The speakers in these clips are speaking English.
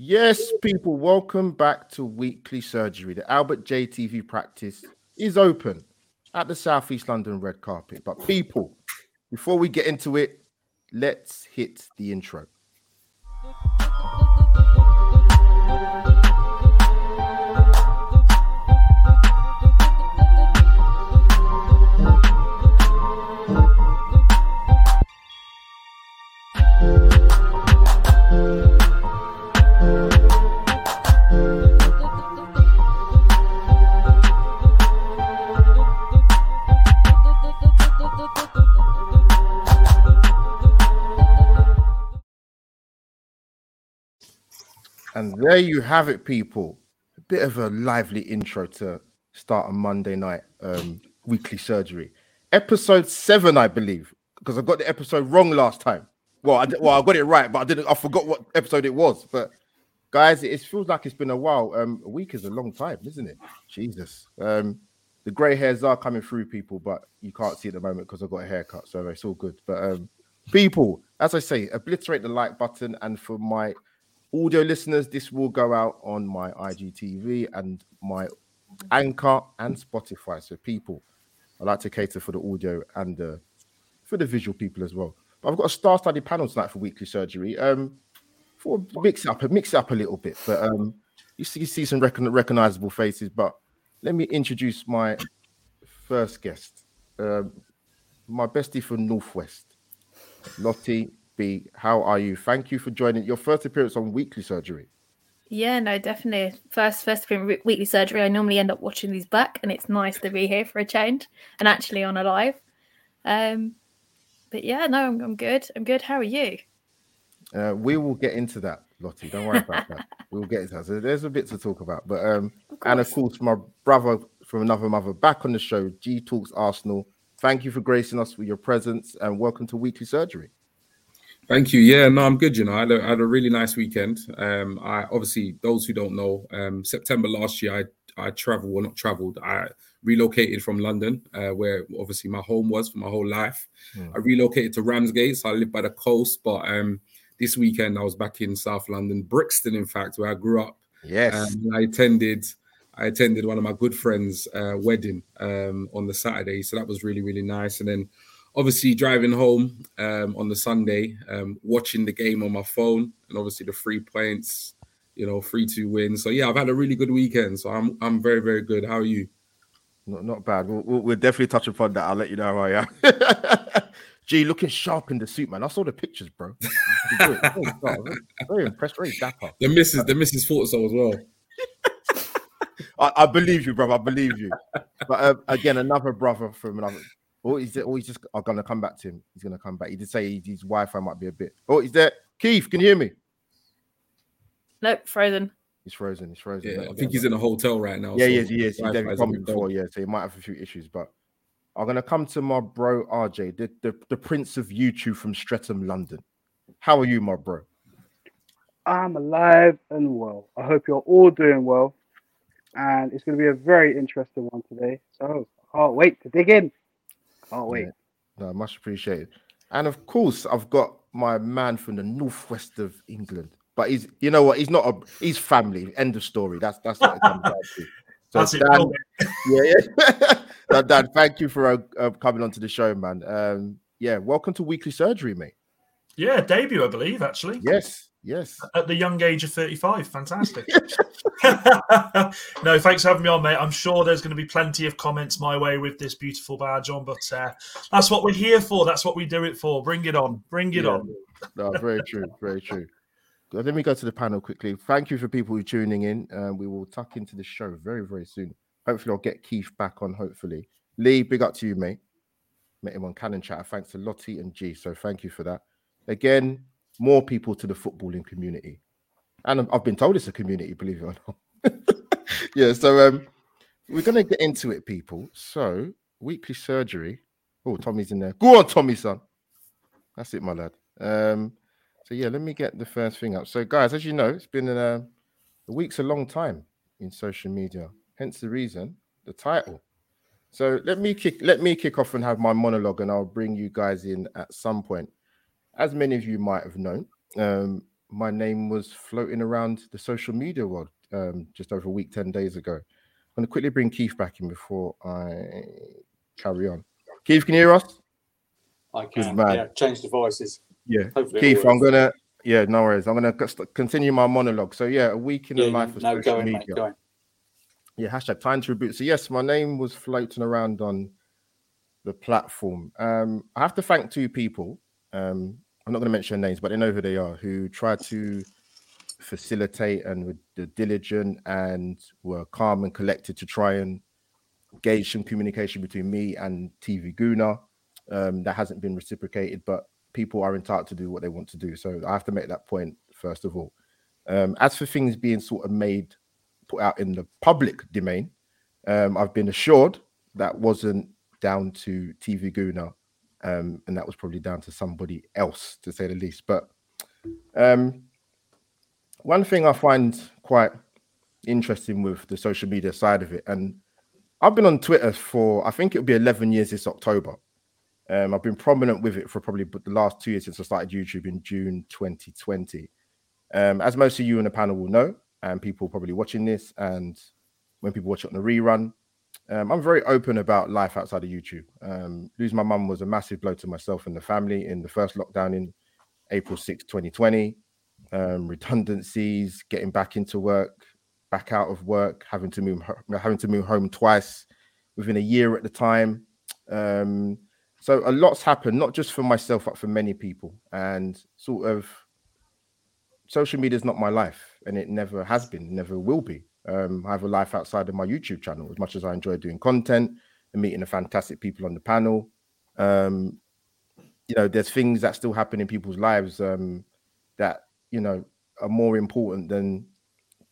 Yes, people, welcome back to Weekly Surgery. The Albert JTV practice is open at the Southeast London red carpet. But, people, before we get into it, let's hit the intro. There you have it, people. A bit of a lively intro to start a Monday night um, weekly surgery. Episode seven, I believe, because I got the episode wrong last time. Well, I, well, I got it right, but I didn't. I forgot what episode it was. But guys, it feels like it's been a while. Um, a week is a long time, isn't it? Jesus. Um, the grey hairs are coming through, people, but you can't see at the moment because I've got a haircut, so it's all good. But um, people, as I say, obliterate the like button, and for my audio listeners, this will go out on my IGTV and my Anchor and Spotify. So, people, I like to cater for the audio and the for the visual people as well. But I've got a star study panel tonight for weekly surgery. Um, for mix up, mix up a little bit. But um, you see, you see some recognizable faces. But let me introduce my first guest, um, my bestie from Northwest, Lottie B. How are you? Thank you for joining your first appearance on Weekly Surgery. Yeah, no, definitely. First, first appearance weekly surgery. I normally end up watching these back, and it's nice to be here for a change and actually on a live. Um, but yeah, no, I'm, I'm good. I'm good. How are you? Uh, we will get into that, Lottie. Don't worry about that. We'll get into that. So there's a bit to talk about. But um, of and of course, my brother from another mother back on the show, G Talks Arsenal. Thank you for gracing us with your presence and welcome to Weekly Surgery. Thank you. Yeah, no, I'm good. You know, I had a, I had a really nice weekend. Um, I obviously those who don't know, um, September last year, I I traveled, well, not traveled. I relocated from London, uh, where obviously my home was for my whole life. Mm. I relocated to Ramsgate, so I live by the coast. But um, this weekend I was back in South London, Brixton, in fact, where I grew up. Yes, um, I attended. I attended one of my good friends' uh, wedding um, on the Saturday, so that was really really nice. And then obviously driving home um, on the Sunday, um, watching the game on my phone, and obviously the three points, you know, three two win. So yeah, I've had a really good weekend. So I'm I'm very very good. How are you? Not not bad. We'll, we'll definitely touch upon that. I'll let you know how I am. Gee, looking sharp in the suit, man. I saw the pictures, bro. very, very impressed, very dapper. The missus, the missus thought so as well. I, I, believe you, brother. I believe you. But uh, again, another brother from another Oh, he's there. Oh, he's just I'm oh, gonna come back to him. He's gonna come back. He did say his Wi-Fi might be a bit. Oh, he's there. Keith, can you hear me? Nope, frozen. He's frozen. He's frozen. Yeah, I think he's in a hotel right now. Yeah, so he is. He is. He's definitely come before. Yeah, so he might have a few issues, but I'm gonna come to my bro RJ, the, the, the Prince of YouTube from Streatham, London. How are you, my bro? I'm alive and well. I hope you're all doing well. And it's going to be a very interesting one today. So I can't wait to dig in. Oh wait. Yeah. No, much appreciated. And of course, I've got my man from the northwest of England. But he's, you know what? He's not a. He's family. End of story. That's that's what it comes down to. So that's Dan, it. yeah, yeah. Dan, thank you for uh, uh, coming onto the show, man. Um, yeah, welcome to Weekly Surgery, mate. Yeah, debut, I believe, actually. Yes, Yes. At the young age of 35. Fantastic. no, thanks for having me on, mate. I'm sure there's going to be plenty of comments my way with this beautiful badge on, but uh, that's what we're here for. That's what we do it for. Bring it on. Bring it yeah. on. no, very true. Very true. Let me go to the panel quickly. Thank you for people who are tuning in. Uh, we will tuck into the show very, very soon. Hopefully, I'll get Keith back on. Hopefully, Lee, big up to you, mate. Met him on Cannon Chat. Thanks to Lottie and G. So, thank you for that. Again, more people to the footballing community. And I've been told it's a community, believe it or not. yeah, so um, we're gonna get into it, people. So weekly surgery. Oh, Tommy's in there. Go on, Tommy, son. That's it, my lad. Um, so yeah, let me get the first thing up. So, guys, as you know, it's been a, a week's a long time in social media. Hence the reason, the title. So let me kick let me kick off and have my monologue, and I'll bring you guys in at some point as many of you might have known, um, my name was floating around the social media world um, just over a week, 10 days ago. I'm going to quickly bring Keith back in before I carry on. Keith, can you hear us? I can. man. Yeah, change devices. Yeah. Hopefully, Keith, I'm going to, yeah, no worries. I'm going to continue my monologue. So, yeah, a week in Yeah, the life of no, social go in, media. mate. Yeah, hashtag time to reboot. So yes, my name was floating around on the platform. Um, I have to thank two people. Um, I'm not going to mention names, but they know who they are. Who tried to facilitate and were diligent and were calm and collected to try and gauge some communication between me and TV Guna. Um, that hasn't been reciprocated, but people are entitled to do what they want to do. So I have to make that point first of all. Um, as for things being sort of made put out in the public domain, um, I've been assured that wasn't down to TV Guna, um, and that was probably down to somebody else, to say the least. But um, one thing I find quite interesting with the social media side of it, and I've been on Twitter for I think it'll be 11 years this October. Um, I've been prominent with it for probably the last two years since I started YouTube in June 2020. Um, as most of you on the panel will know, and people probably watching this, and when people watch it on the rerun, um, I'm very open about life outside of YouTube. Um, losing my mum was a massive blow to myself and the family in the first lockdown in April 6, 2020. Um, redundancies, getting back into work, back out of work, having to move, having to move home twice within a year at the time. Um, so a lot's happened, not just for myself, but for many people. And sort of social media is not my life, and it never has been, never will be. Um, I have a life outside of my YouTube channel. As much as I enjoy doing content and meeting the fantastic people on the panel, um, you know, there's things that still happen in people's lives um, that you know are more important than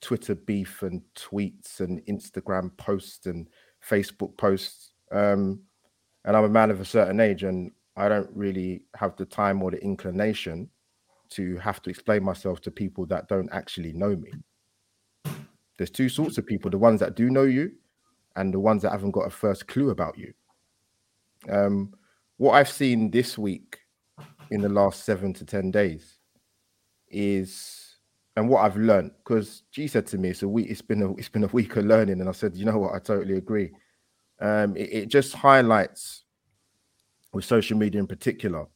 Twitter beef and tweets and Instagram posts and Facebook posts. Um, and I'm a man of a certain age, and I don't really have the time or the inclination to have to explain myself to people that don't actually know me. There's two sorts of people: the ones that do know you, and the ones that haven't got a first clue about you. Um, what I've seen this week in the last seven to ten days is, and what I've learned, because G said to me, "It's a week. It's been a it's been a week of learning," and I said, "You know what? I totally agree." Um, it, it just highlights with social media in particular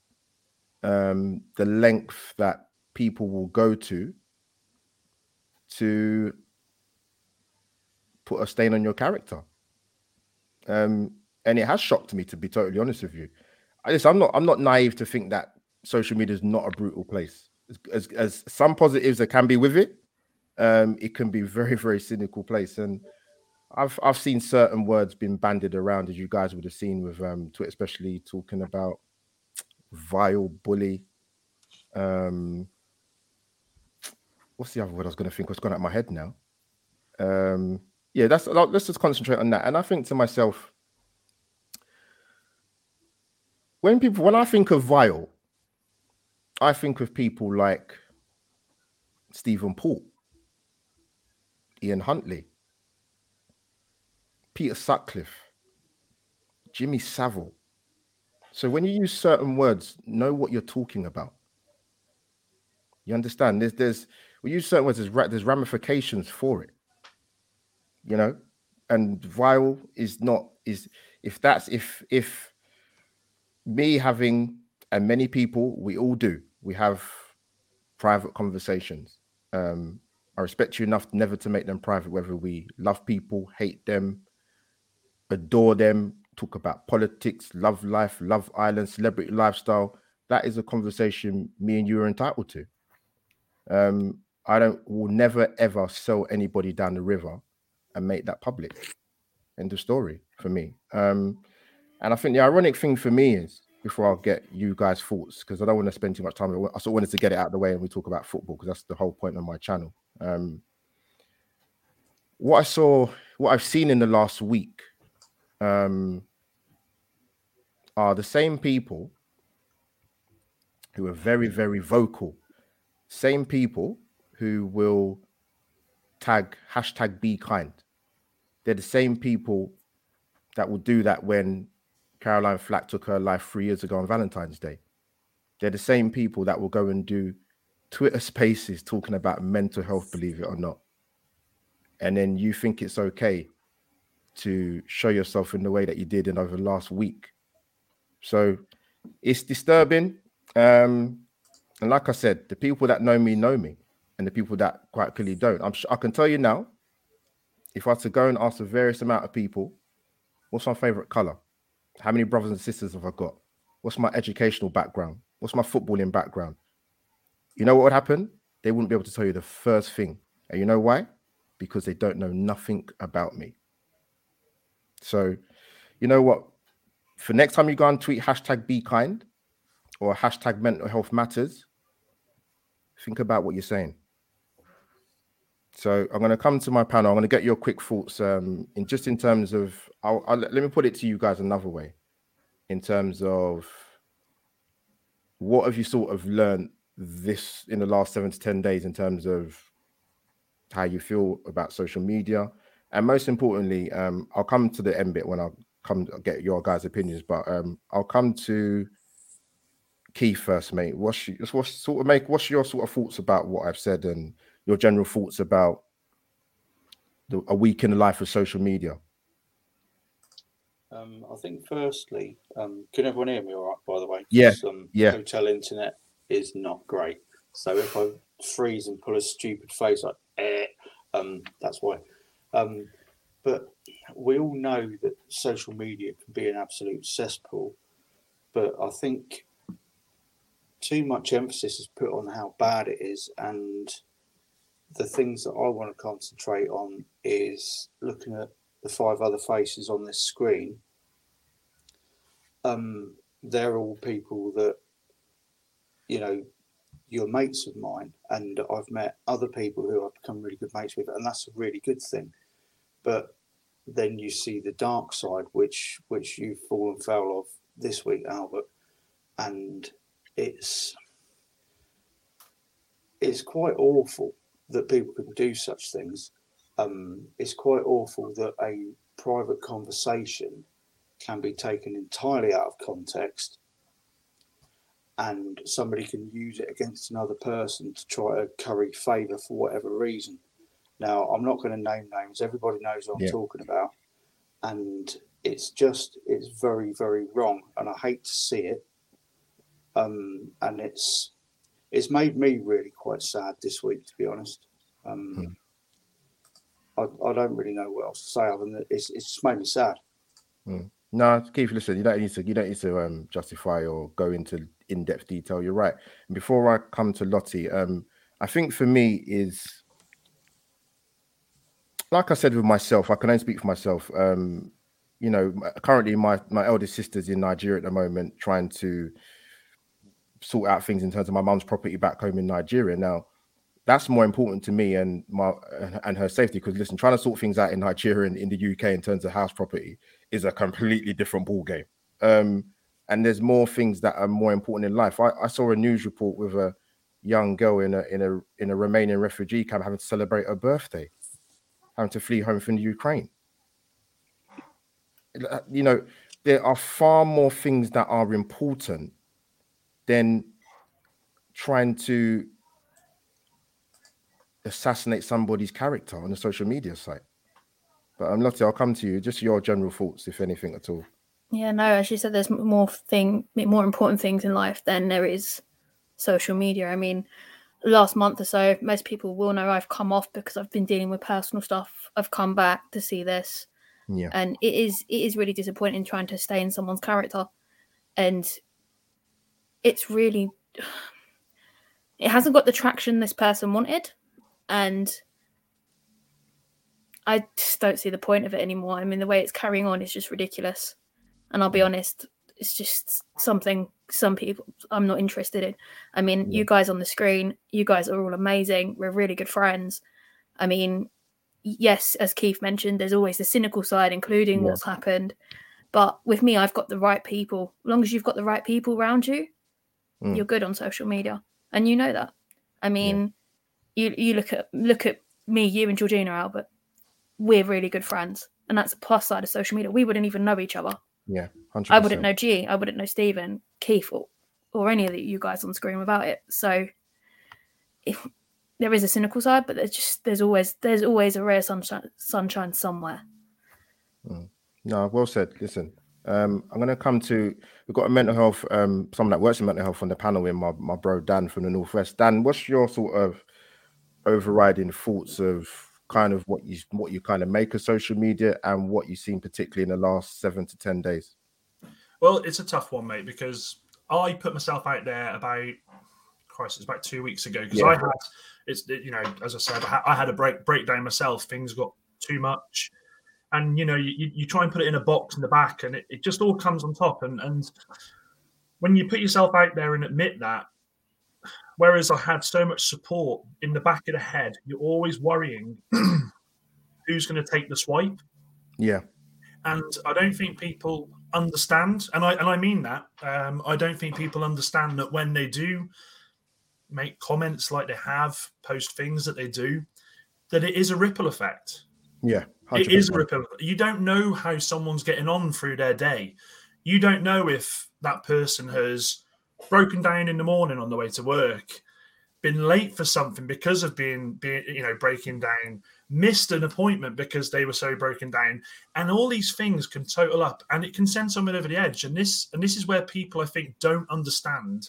um, the length that people will go to to put a stain on your character. Um, and it has shocked me to be totally honest with you. I just, I'm not I'm not naive to think that social media is not a brutal place. As, as, some positives there can be with it, um, it can be very very cynical place. And I've I've seen certain words being banded around, as you guys would have seen with um, Twitter, especially talking about vile bully. Um, what's the other word I was going to think? What's gone out of my head now? Um, yeah, that's let's just concentrate on that. And I think to myself, when people, when I think of vile, I think of people like Stephen Port, Ian Huntley, Peter Sutcliffe, Jimmy Savile. So when you use certain words, know what you're talking about. You understand? There's there's we use certain words. There's there's ramifications for it. You know, and vile is not is if that's if if me having and many people we all do we have private conversations. Um, I respect you enough never to make them private, whether we love people, hate them, adore them, talk about politics, love life, love island, celebrity lifestyle. That is a conversation me and you are entitled to. Um, I don't will never ever sell anybody down the river and make that public. End of story for me. Um, and I think the ironic thing for me is before I'll get you guys' thoughts, because I don't want to spend too much time. I sort of wanted to get it out of the way and we talk about football because that's the whole point of my channel. Um, what I saw, what I've seen in the last week, um, are the same people who are very, very vocal, same people who will tag hashtag be kind. They're the same people that will do that when Caroline Flack took her life three years ago on Valentine's Day. They're the same people that will go and do Twitter spaces talking about mental health, believe it or not. And then you think it's okay to show yourself in the way that you did in over the last week. So it's disturbing. Um, and like I said, the people that know me know me, and the people that quite clearly don't. I'm I can tell you now, if I had to go and ask a various amount of people, what's my favorite color? How many brothers and sisters have I got? What's my educational background? What's my footballing background? You know what would happen? They wouldn't be able to tell you the first thing. And you know why? Because they don't know nothing about me. So, you know what? For next time you go and tweet hashtag be kind or hashtag mental health matters, think about what you're saying. So I'm going to come to my panel. I'm going to get your quick thoughts um, in just in terms of. I'll, I'll, let me put it to you guys another way, in terms of what have you sort of learned this in the last seven to ten days in terms of how you feel about social media, and most importantly, um, I'll come to the end bit when I come get your guys' opinions, but um, I'll come to Keith first, mate. What's, what's sort of make what's your sort of thoughts about what I've said and your general thoughts about the, a week in the life of social media? Um, I think firstly, um, can everyone hear me all right, by the way? Yeah, Um, yeah. Hotel internet is not great. So if I freeze and pull a stupid face like, eh, um, that's why. Um, but we all know that social media can be an absolute cesspool. But I think too much emphasis is put on how bad it is and the things that I want to concentrate on is looking at the five other faces on this screen. Um, they're all people that, you know, you're mates of mine, and I've met other people who I've become really good mates with, and that's a really good thing. But then you see the dark side, which which you've fallen foul of this week, Albert, and it's it's quite awful that people can do such things. Um, it's quite awful that a private conversation can be taken entirely out of context and somebody can use it against another person to try to curry favour for whatever reason. Now, I'm not going to name names, everybody knows what I'm Yeah. talking about. And it's just, it's very, very wrong. And I hate to see it. Um, and it's, it's made me really quite sad this week, to be honest. Um, I, I don't really know what else to say other than that it's, it's just made me sad. No, Keith, listen, you don't need to you don't need to um, justify or go into in-depth detail. You're right. And before I come to Lottie, um, I think for me is like I said with myself, I can only speak for myself. Um, you know, currently my my eldest sister's in Nigeria at the moment, trying to sort out things in terms of my mum's property back home in Nigeria. Now, that's more important to me and my and her safety because listen, trying to sort things out in Nigeria and in the UK in terms of house property is a completely different ball game. Um, and there's more things that are more important in life. I, I saw a news report with a young girl in a in a in a Romanian refugee camp having to celebrate her birthday, having to flee home from the Ukraine. You know, there are far more things that are important than trying to assassinate somebody's character on a social media site. But I'm um, Lottie, I'll come to you. Just your general thoughts, if anything at all. Yeah, no, as you said, there's more thing, more important things in life than there is social media. I mean, last month or so, most people will know I've come off because I've been dealing with personal stuff. I've come back to see this, Yeah, and it is it is really disappointing trying to stay in someone's character, and it's really it hasn't got the traction this person wanted, and I just don't see the point of it anymore. I mean, the way it's carrying on is just ridiculous. And I'll be honest, it's just something some people I'm not interested in. I mean, you guys on the screen, you guys are all amazing. We're really good friends. I mean, yes, as Keith mentioned, there's always the cynical side, including what's happened. But with me, I've got the right people. As long as you've got the right people around you, Mm. you're good on social media, and you know that. I mean, you you look at look at me, you and Georgina Albert. We're really good friends, and that's a plus side of social media. We wouldn't even know each other. yeah, hundred. I wouldn't know G, I wouldn't know Stephen, Keith, or, or any of the, you guys on screen without it. So if, there is a cynical side, but there's just there's always there's always a ray of sunshine sunshine somewhere. No, well said. Listen, um, I'm going to come to. We've got a mental health, um, someone that works in mental health on the panel with my, my bro Dan from the Northwest. Dan, what's your sort of overriding thoughts of kind of what you what you kind of make of social media and what you've seen particularly in the last seven to ten days? Well, it's a tough one, mate, because I put myself out there about, Christ, it's about two weeks ago because Yeah. I had, it's you know, as I said, I had a break breakdown myself. Things got too much, and you know, you, you try and put it in a box in the back, and it, it just all comes on top. And and when you put yourself out there and admit that, whereas I had so much support in the back of the head, you're always worrying who's going to take the swipe Yeah, and I don't think people understand, and I and I mean that. Um, I don't think people understand that when they do make comments like they have, post things that they do, that it is a ripple effect. yeah, It is a 100%. You don't know how someone's getting on through their day. You don't know if that person has broken down in the morning on the way to work, been late for something because of being, being you know, breaking down, missed an appointment because they were so broken down, and all these things can total up, and it can send someone over the edge. And this, and this is where people, I think, don't understand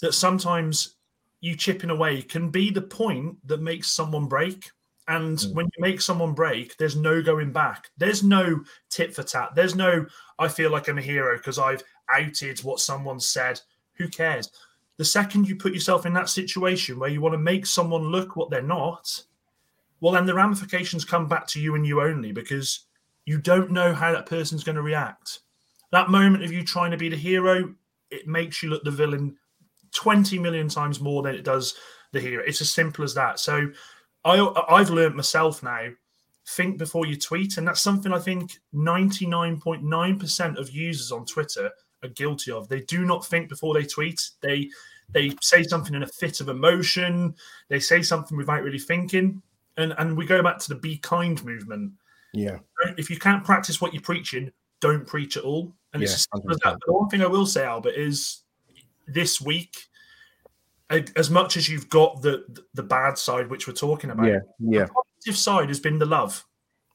that sometimes you chipping away can be the point that makes someone break. And Mm. when you make someone break, there's no going back. There's no tit for tat. There's no, I feel like I'm a hero because I've outed what someone said. Who cares? The second you put yourself in that situation where you want to make someone look what they're not, well, then the ramifications come back to you and you only because you don't know how that person's going to react. That moment of you trying to be the hero, it makes you look the villain 20 million times more than it does the hero. It's as simple as that. So I, I've learned myself now think before you tweet. And that's something I think 99.9% of users on Twitter are guilty of. They do not think before they tweet. They they say something in a fit of emotion. They say something without really thinking. And and we go back to the be kind movement. yeah, If you can't practice what you're preaching, don't preach at all. And it's as simple as that. But the one thing I will say, Albert, is this week, as much as you've got the the bad side, which we're talking about, yeah, yeah, the positive side has been the love.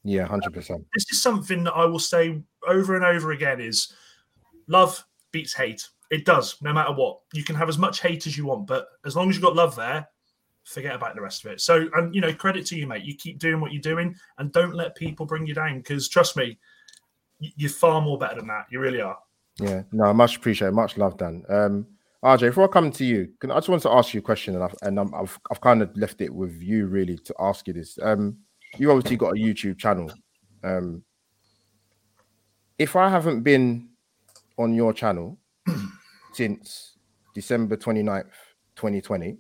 yeah, hundred percent. This is something that I will say over and over again: is love beats hate. It does, no matter what. You can have as much hate as you want, but as long as you've got love there, forget about the rest of it. So, and you know, credit to you, mate. You keep doing what you're doing, and don't let people bring you down. Because trust me, you're far more better than that. You really are. Yeah, no, much appreciated, much love, Dan. Um, RJ, before I come to you, can, I just want to ask you a question, and I've and I'm, I've I've kind of left it with you really to ask you this. Um, you obviously got a YouTube channel. Um, if I haven't been on your channel since December 29th, 2020,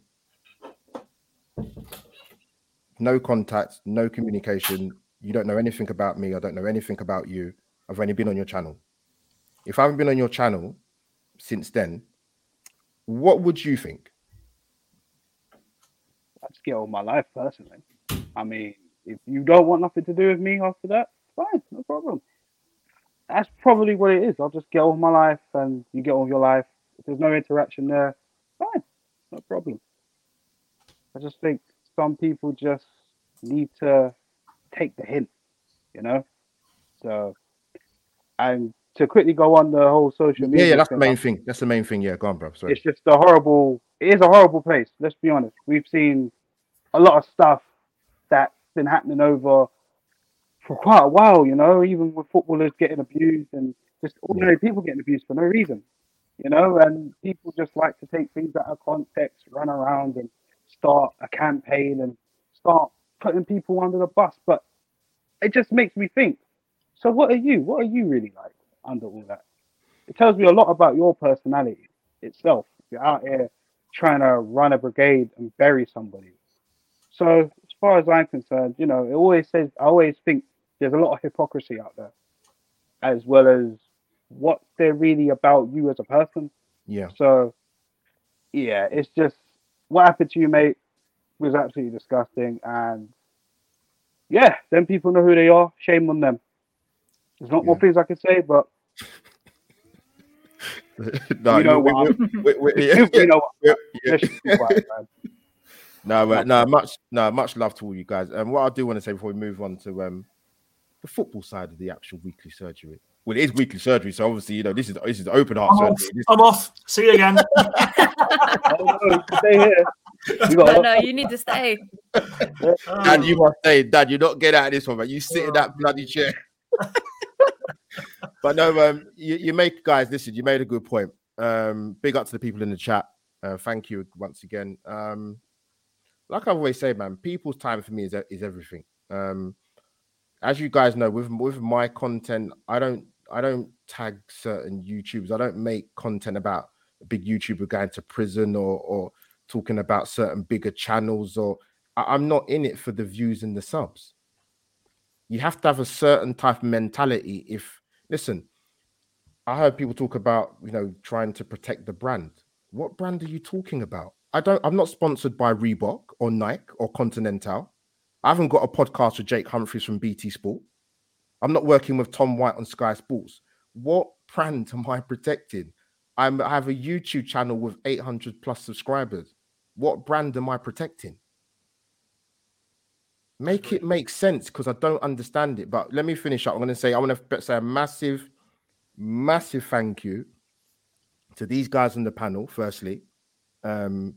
no contact, no communication, you don't know anything about me, I don't know anything about you. I've only been on your channel if I haven't been on your channel since then, what would you think? I'd get on my life personally. I mean, if you don't want nothing to do with me after that, fine, no problem. That's probably what it is. I'll just get on my life and you get on your life. If there's no interaction there, fine, no problem. I just think some people just need to take the hint, you know? So, and to quickly go on the whole social Yeah, media. yeah, yeah, that's the main thing. That's the main thing. Yeah, go on, bro. Sorry. it's just a horrible it is a horrible place let's be honest we've seen a lot of stuff that's been happening over for quite a while you know even with footballers getting abused and just ordinary people getting abused for no reason you know and people just like to take things out of context run around and start a campaign and start putting people under the bus but it just makes me think so what are you what are you really like under all that it tells me a lot about your personality itself. You're out here trying to run a brigade and bury somebody. So as far as I'm concerned, you know, it always says I always think there's a lot of hypocrisy out there, as well as what they're really about you as a person. Yeah, So yeah, it's just what happened to you, mate, was absolutely disgusting. And yeah, then people know who they are. Shame on them. There's not more things I can say, but no, you know what you know what. No, no, much, no, much love to all you guys. And what I do want to say before we move on to um the football side of the actual weekly surgery. Well, it is weekly surgery, so obviously, you know, this is this is open heart I'm off. surgery. This- I'm off. See you again. Oh, no, stay here. We got no, no, you need to stay. Dad, you must stay. Dad, you're not getting out of this one, man. You sit in that bloody chair. But no, um, you, you make guys listen. You made a good point. Um, big up to the people in the chat. Uh, thank you once again. Um, like I always say, man, people's time for me is is everything. Um, as you guys know, with with my content, I don't I don't tag certain YouTubers. I don't make content about a big YouTuber going to prison or or talking about certain bigger channels or I- I'm not in it for the views and the subs. You have to have a certain type of mentality. If listen, I heard people talk about you know trying to protect the brand. What brand are you talking about? I don't. I'm not sponsored by Reebok or Nike or Continental. I haven't got a podcast with Jake Humphries from BT Sport. I'm not working with Tom White on Sky Sports. What brand am I protecting? I'm, I have a YouTube channel with 800 plus subscribers. What brand am I protecting? Make it make sense because I don't understand it. But let me finish up. I'm going to say I want to say a massive, massive thank you to these guys on the panel. Firstly, um,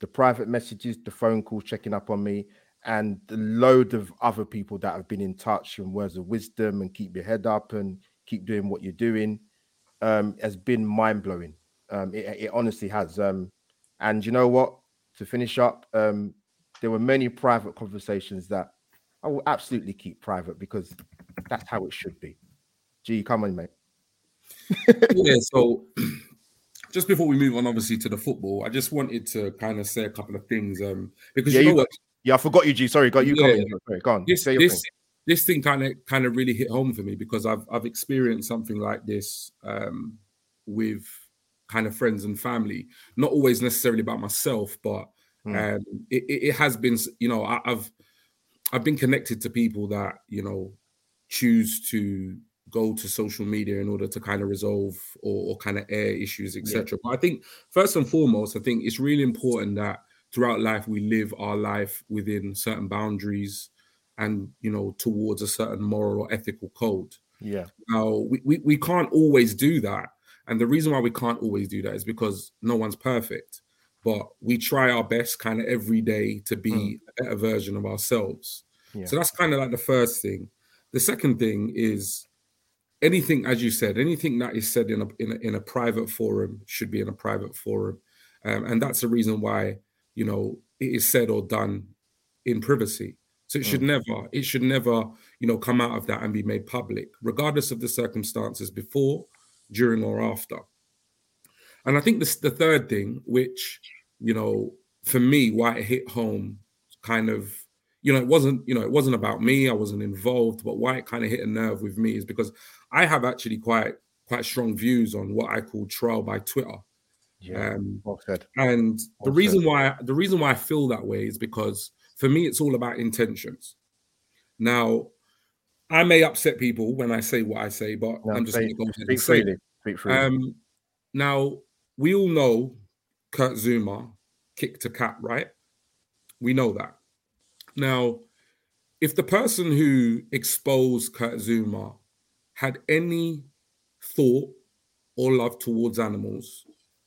the private messages, the phone calls, checking up on me, and the load of other people that have been in touch and words of wisdom and keep your head up and keep doing what you're doing um, has been mind blowing. Um, it, it honestly has. Um, and you know what? To finish up, um, there were many private conversations that I will absolutely keep private because that's how it should be. Gee, come on, mate. yeah, so just before we move on, obviously to the football, I just wanted to kind of say a couple of things. Um, because Yeah, you know what, Yeah, I forgot you, G. Sorry, got you. Yeah. coming. Sorry, go on. this Say your this thing. this thing kind of kind of really hit home for me because I've I've experienced something like this um, with kind of friends and family. Not always necessarily about myself, but Hmm. um, it, it has been. You know, I, I've I've been connected to people that you know choose to go to social media in order to kind of resolve or, or kind of air issues, etc. But I think first and foremost, I think it's really important that throughout life we live our life within certain boundaries and you know towards a certain moral or ethical code. Yeah, Now we, we, we can't always do that. And the reason why we can't always do that is because no one's perfect. But we try our best kind of every day to be a better version of ourselves. Yeah. So that's kind of like the first thing. The second thing is anything, as you said, anything that is said in a in a, in a private forum should be in a private forum, um, and that's the reason why you know it is said or done in privacy. So it should never, it should never, you know, come out of that and be made public, regardless of the circumstances before, during, or after. And I think this the third thing, which you know, for me, why it hit home, kind of, you know, it wasn't, you know, it wasn't about me. I wasn't involved, but why it kind of hit a nerve with me is because I have actually quite quite strong views on what I call trial by Twitter. yeah. Um, well and the reason said. why the reason why I feel that way is because for me it's all about intentions. Now, I may upset people when I say what I say, but No, I'm just say- going to go speak and say it. freely. Speak freely. Um, now we all know Kurt Zouma kicked a cat, right? We know that. Now, if the person who exposed Kurt Zouma had any thought or love towards animals,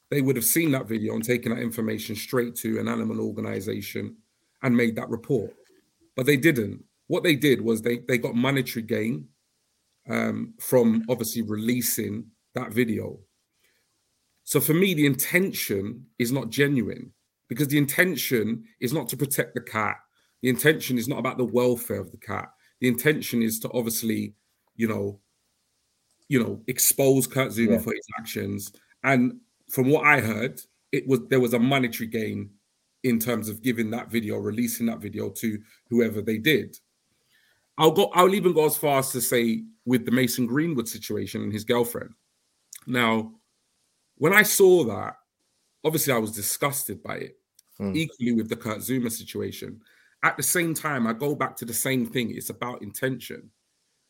they would have seen that video and taken that information straight to an animal organization and made that report. But they didn't. What they did was they they got monetary gain um, from obviously releasing that video. So for me, the intention is not genuine because the intention is not to protect the cat. The intention is not about the welfare of the cat. The intention is to obviously, you know, you know, expose Kurt Zouma Yeah. for his actions. And from what I heard, it was there was a monetary gain in terms of giving that video, releasing that video to whoever they did. I'll go. I'll even go as far as to say with the Mason Greenwood situation and his girlfriend. Now, when I saw that, obviously I was disgusted by it. Mm. Equally with the Kurt Zouma situation. At the same time, I go back to the same thing. It's about intention.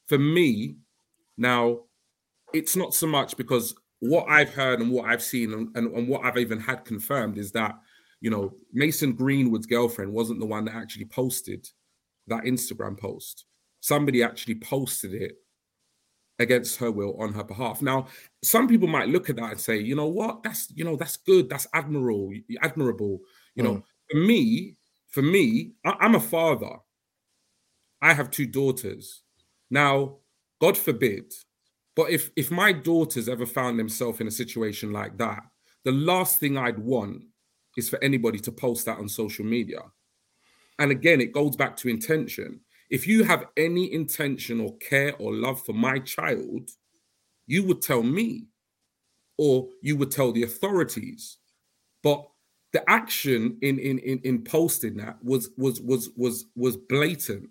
For me, now, it's not so much because what I've heard and what I've seen and, and, and what I've even had confirmed is that, you know, Mason Greenwood's girlfriend wasn't the one that actually posted that Instagram post. Somebody actually posted it against her will on her behalf. Now, some people might look at that and say, you know what, that's you know, that's good, that's admirable, admirable. You know, mm. for me, for me, I, I'm a father. I have two daughters. Now, God forbid, but if if my daughters ever found themselves in a situation like that, the last thing I'd want is for anybody to post that on social media. And again, it goes back to intention. If you have any intention or care or love for my child, you would tell me or you would tell the authorities. But the action in in in, in posting that was was was was was blatant.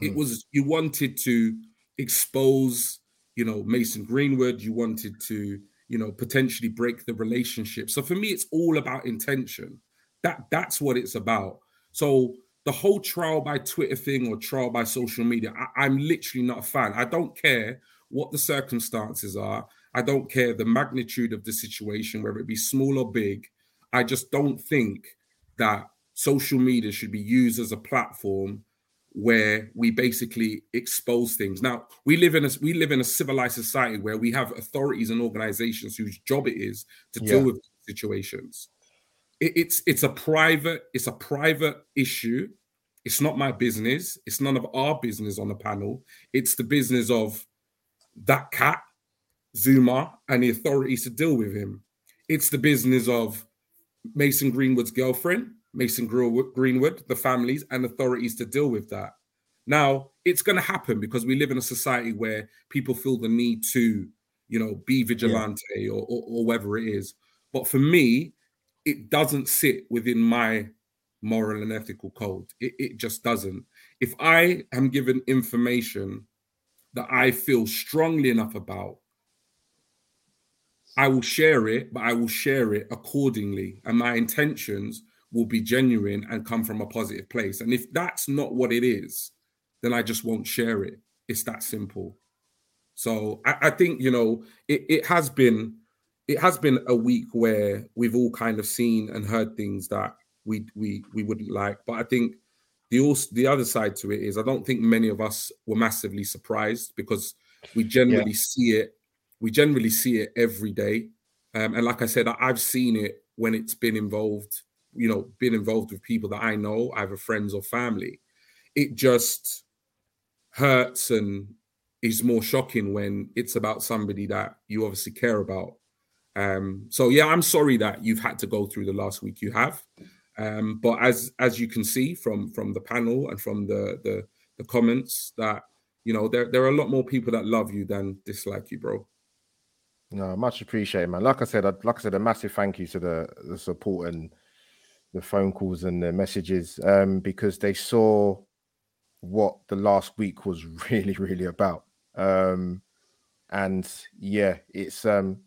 It Hmm. was you wanted to expose, you know, Mason Greenwood, you wanted to, you know, potentially break the relationship. So for me, it's all about intention. That that's what it's about. So the whole trial by Twitter thing or trial by social media, I, I'm literally not a fan. I don't care what the circumstances are. I don't care the magnitude of the situation, whether it be small or big. I just don't think that social media should be used as a platform where we basically expose things. Now, we live in a we live in a civilized society where we have authorities and organizations whose job it is to deal with situations. It- it's it's a private it's a private issue. It's not my business. It's none of our business on the panel. It's the business of that cat, Zouma, and the authorities to deal with him. It's the business of Mason Greenwood's girlfriend, Mason Greenwood, the families, and authorities to deal with that. Now, it's going to happen because we live in a society where people feel the need to, you know, be vigilante or, or, or whatever it is. But for me, it doesn't sit within my moral and ethical code. It, it just doesn't. If I am given information that I feel strongly enough about, I will share it, but I will share it accordingly. And my intentions will be genuine and come from a positive place. And if that's not what it is, then I just won't share it. It's that simple. So I, I think, you know, it, it has been it has been a week where we've all kind of seen and heard things that we we we wouldn't like. But I think the also the other side to it is I don't think many of us were massively surprised because we generally see it we generally see it every day um, and like i said I, i've seen it when it's been involved you know been involved with people that i know either friends or family it just hurts and is more shocking when it's about somebody that you obviously care about um, so yeah i'm sorry that you've had to go through the last week you have um, but as as you can see from from the panel and from the the, the comments that you know there, there are a lot more people that love you than dislike you bro No, much appreciated, man. Like I said, like I said, a massive thank you to the the support and the phone calls and the messages, um, because they saw what the last week was really, really about. Um, and yeah, it's um,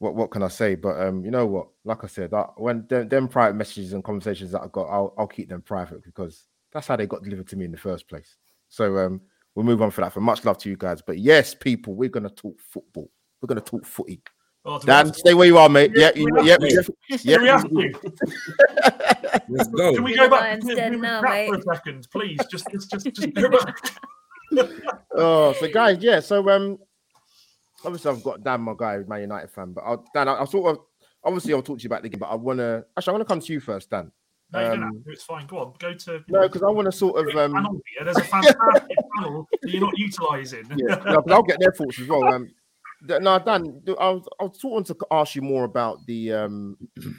what what can I say? But um, you know what? Like I said, I, when them, them private messages and conversations that I got, I'll I'll keep them private because that's how they got delivered to me in the first place. So um, we'll move on for that. For much love to you guys. But yes, people, we're gonna talk football. We're gonna talk footy. Oh, Dan, have stay where you are, mate. Yeah, Yeah, you, we yeah, have yeah, we have yeah. let's go Can we go back? lion's Can den we now, recap for a second, please? Just, just, just, just go back. Oh, so guys, yeah. So um, obviously I've got Dan, my guy, who's Man United fan. But I'll, Dan, I'll, sort of obviously I'll talk to you about the game, but I wanna actually I wanna come to you first, Dan. No, Um, to. It's fine. Go on. Go to. No, because I want to sort of um, panel here. There's a fantastic panel that you're not utilising. yeah, no, but I'll get their thoughts as well. Um, no, Dan, I was, I was sort of to ask you more about the um.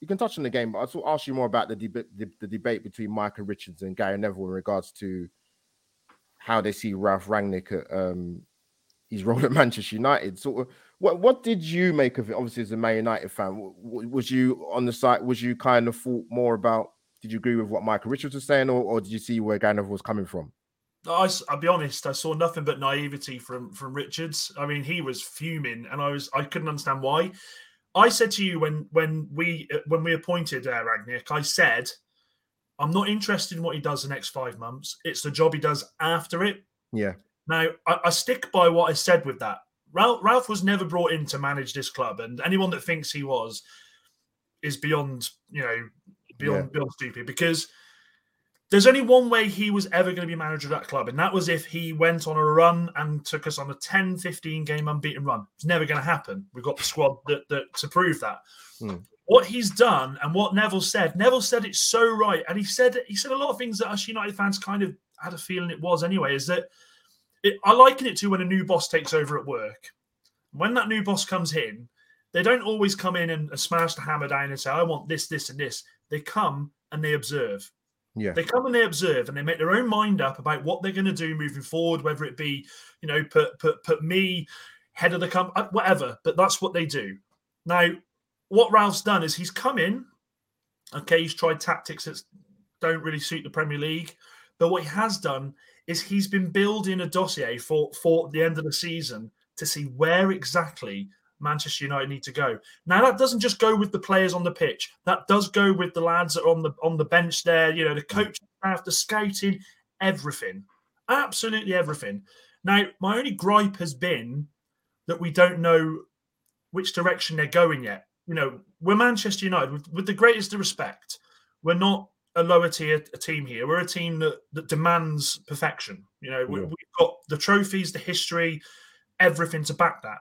You can touch on the game, but I sort of ask you more about the, deb- the the debate between Micah Richards and Gary Neville in regards to how they see Ralph Rangnick at um his role at Manchester United. Sort of, what what did you make of it? Obviously, as a Man United fan, was you on the side? Was you kind of thought more about? Did you agree with what Micah Richards was saying, or, or did you see where Neville was coming from? I, will be honest. I saw nothing but naivety from from Richards. I mean, he was fuming, and I was I couldn't understand why. I said to you when when we uh, when we appointed uh, Rangnick, I said, I'm not interested in what he does the next five months. It's the job he does after it. Yeah, Now, I, I stick by what I said with that. Ralph, Ralph was never brought in to manage this club, and anyone that thinks he was, is beyond you know beyond yeah. beyond stupid because there's only one way he was ever going to be manager of that club, and that was if he went on a run and took us on a 10, 15 game unbeaten run. It's never going to happen. We've got the squad that, that to prove that. Hmm. What he's done and what Neville said, Neville said it so right, and he said he said a lot of things that us United fans kind of had a feeling it was anyway. Is that it, I liken it to when a new boss takes over at work. When that new boss comes in, they don't always come in and smash the hammer down and say, "I want this, this, and this." They come and they observe yeah. They come and they observe and they make their own mind up about what they're going to do moving forward, whether it be, you know, put put put me head of the company, uh, whatever. But that's what they do. Now, what Ralf's done is he's come in. Okay, he's tried tactics that don't really suit the Premier League, but what he has done is he's been building a dossier for for the end of the season to see where exactly Manchester United need to go. Now that doesn't just go with the players on the pitch. That does go with the lads that are on the on the bench there. You know, the mm. coach staff, the scouting, everything, absolutely everything. Now, my only gripe has been that we don't know which direction they're going yet. You know, we're Manchester United with, with the greatest of respect. We're not a lower tier a team here. We're a team that, that demands perfection. You know, we, have got the trophies, the history, everything to back that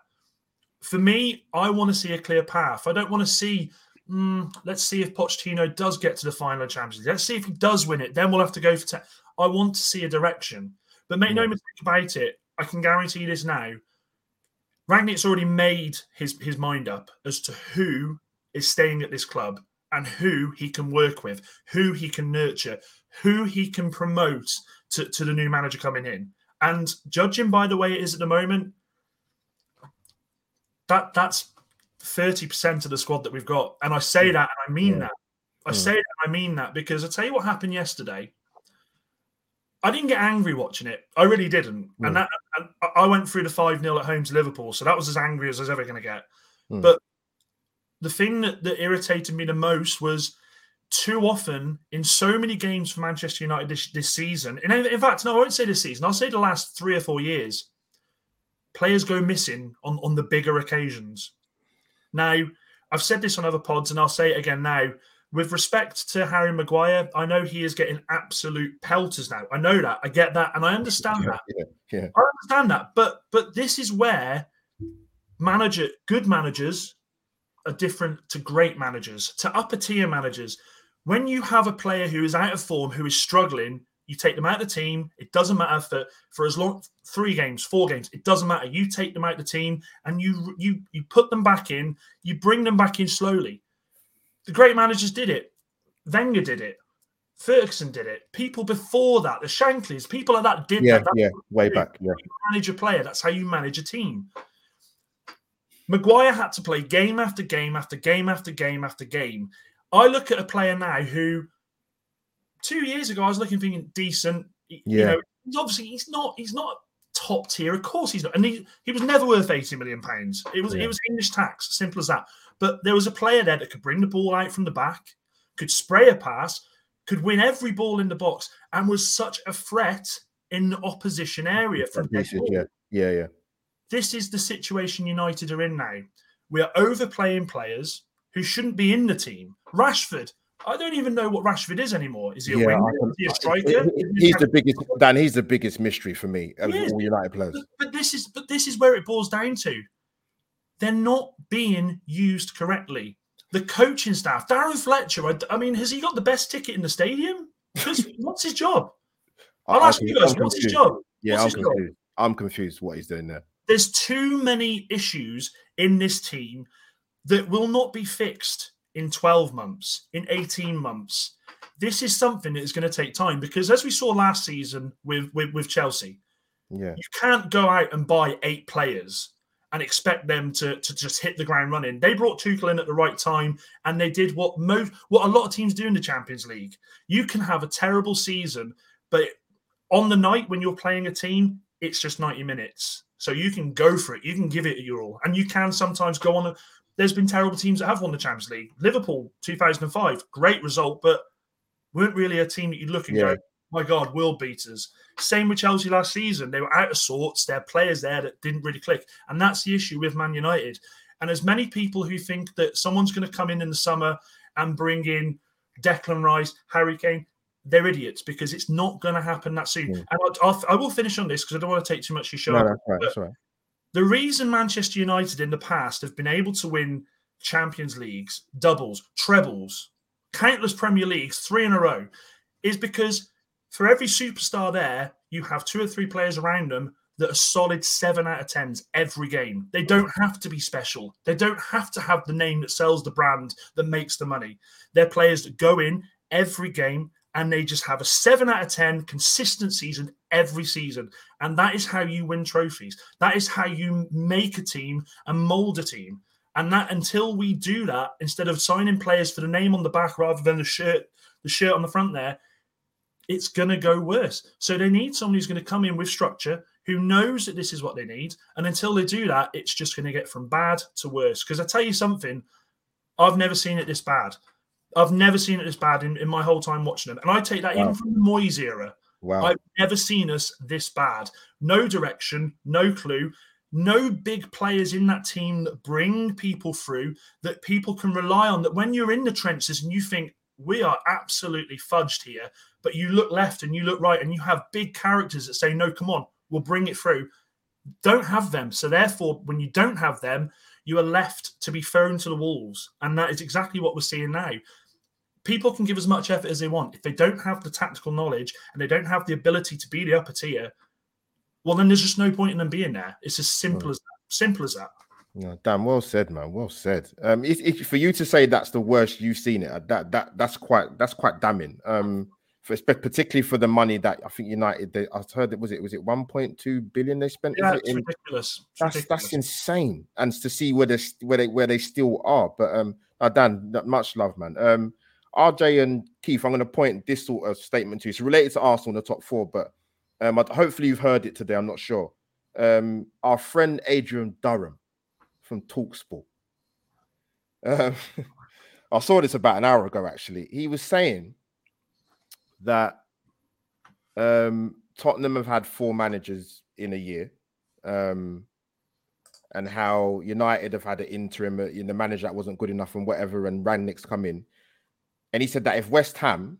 for me, I want to see a clear path. I don't want to see. Mm, let's see if Pochettino does get to the final of Champions League. Let's see if he does win it. Then we'll have to go for. Te- I want to see a direction. But make no mistake about it. I can guarantee this now. Rangnick's already made his his mind up as to who is staying at this club and who he can work with, who he can nurture, who he can promote to, to the new manager coming in. And judging by the way it is at the moment, that that's 30% of the squad that we've got. And I say that and I mean yeah. that. I yeah. say that I mean that because I tell you what happened yesterday. I didn't get angry watching it. I really didn't. Mm. And that and I went through the 5 0 at home to Liverpool. So that was as angry as I was ever going to get. Mm. But the thing that, that irritated me the most was too often in so many games for Manchester United this, this season. And in, in fact, no, I won't say this season. I'll say the last three or four years players go missing on, on the bigger occasions. Now, I've said this on other pods and I'll say it again now. With respect to Harry Maguire, I know he is getting absolute pelters now. I know that. I get that. And I understand yeah, that. Yeah, yeah. I understand that. But but this is where manager good managers are different to great managers, to upper tier managers. When you have a player who is out of form, who is struggling, you take them out of the team. It doesn't matter for for as long three games, four games. It doesn't matter. You take them out of the team and you you you put them back in. You bring them back in slowly. The great managers did it. Wenger did it. Ferguson did it. People before that, the Shankleys, people like that did yeah, that. That's yeah, way back. Yeah, manage a player. That's how you manage a team. Maguire had to play game after game after game after game after game. I look at a player now who two years ago, I was looking thinking decent. Yeah. You know, he's obviously he's not he's not top tier. Of course he's not, and he, he was never worth eighty million pounds. It was yeah. it was English tax, simple as that. But there was a player there that could bring the ball out from the back, could spray a pass, could win every ball in the box, and was such a threat in the opposition area. From yeah, yeah, yeah. This is the situation United are in now. We are overplaying players who shouldn't be in the team. Rashford I don't even know what Rashford is anymore. Is he a yeah, winger? Is he a striker? He's the biggest Dan. He's the biggest mystery for me of all United players. But, but, this is but this is where it boils down to. They're not being used correctly. The coaching staff, Darren Fletcher. I, I mean, has he got the best ticket in the stadium? Because what's his job? I'll ask you guys. What's his job? Yeah, what's I'm confused. Job? I'm confused what he's doing there. There's too many issues in this team that will not be fixed in 12 months, in 18 months. This is something that is going to take time because, as we saw last season with, with, with Chelsea, yeah. you can't go out and buy eight players and expect them to, to just hit the ground running. They brought Tuchel in at the right time, and they did what most what a lot of teams do in the Champions League. You can have a terrible season, but on the night when you're playing a team, it's just 90 minutes. So you can go for it. You can give it your all, and you can sometimes go on a there's been terrible teams that have won the Champions League. Liverpool, 2005, great result, but weren't really a team that you'd look and yeah. go, my God, world beaters. Same with Chelsea last season. They were out of sorts. There are players there that didn't really click. And that's the issue with Man United. And as many people who think that someone's going to come in in the summer and bring in Declan Rice, Harry Kane, they're idiots because it's not going to happen that soon. Yeah. And I'll, I'll, I will finish on this because I don't want to take too much of your show. No, right. Right. The reason Manchester United in the past have been able to win Champions Leagues, doubles, trebles, countless Premier Leagues, three in a row, is because for every superstar there, you have two or three players around them that are solid seven out of tens every game. They don't have to be special. They don't have to have the name that sells the brand that makes the money. They're players that go in every game and they just have a seven out of ten consistent season every season. And that is how you win trophies. That is how you make a team and mold a team. And that until we do that, instead of signing players for the name on the back rather than the shirt, the shirt on the front there, it's gonna go worse. So they need someone who's gonna come in with structure, who knows that this is what they need. And until they do that, it's just gonna get from bad to worse. Because I tell you something, I've never seen it this bad. I've never seen it as bad in, in my whole time watching them. And I take that Wow. even from the Moyes era. Wow. I've never seen us this bad. No direction, no clue, no big players in that team that bring people through that people can rely on. That when you're in the trenches and you think we are absolutely fudged here, but you look left and you look right and you have big characters that say, no, come on, we'll bring it through. Don't have them. So therefore, when you don't have them, you are left to be thrown to the wolves. And that is exactly what we're seeing now people can give as much effort as they want. If they don't have the tactical knowledge and they don't have the ability to be the upper tier, well, then there's just no point in them being there. It's as simple as that. Simple as that. No, damn, well said, man. Well said. Um, if, if, for you to say that's the worst you've seen it, uh, that that that's quite that's quite damning. Um, for particularly for the money that I think United, they, I heard it was it was it 1.2 billion they spent. Yeah, it's in- ridiculous. That's ridiculous. that's insane, and to see where they where they where they still are. But um, uh, Dan, much love, man. Um, RJ and Keith, I'm going to point this sort of statement to. It's related to Arsenal in the top four, but um, hopefully you've heard it today. I'm not sure. Um, our friend Adrian Durham from Talksport. Um, I saw this about an hour ago. Actually, he was saying that um, Tottenham have had four managers in a year, um, and how United have had an interim, uh, you know, manager that wasn't good enough and whatever, and Rangnick's come in. And he said that if West Ham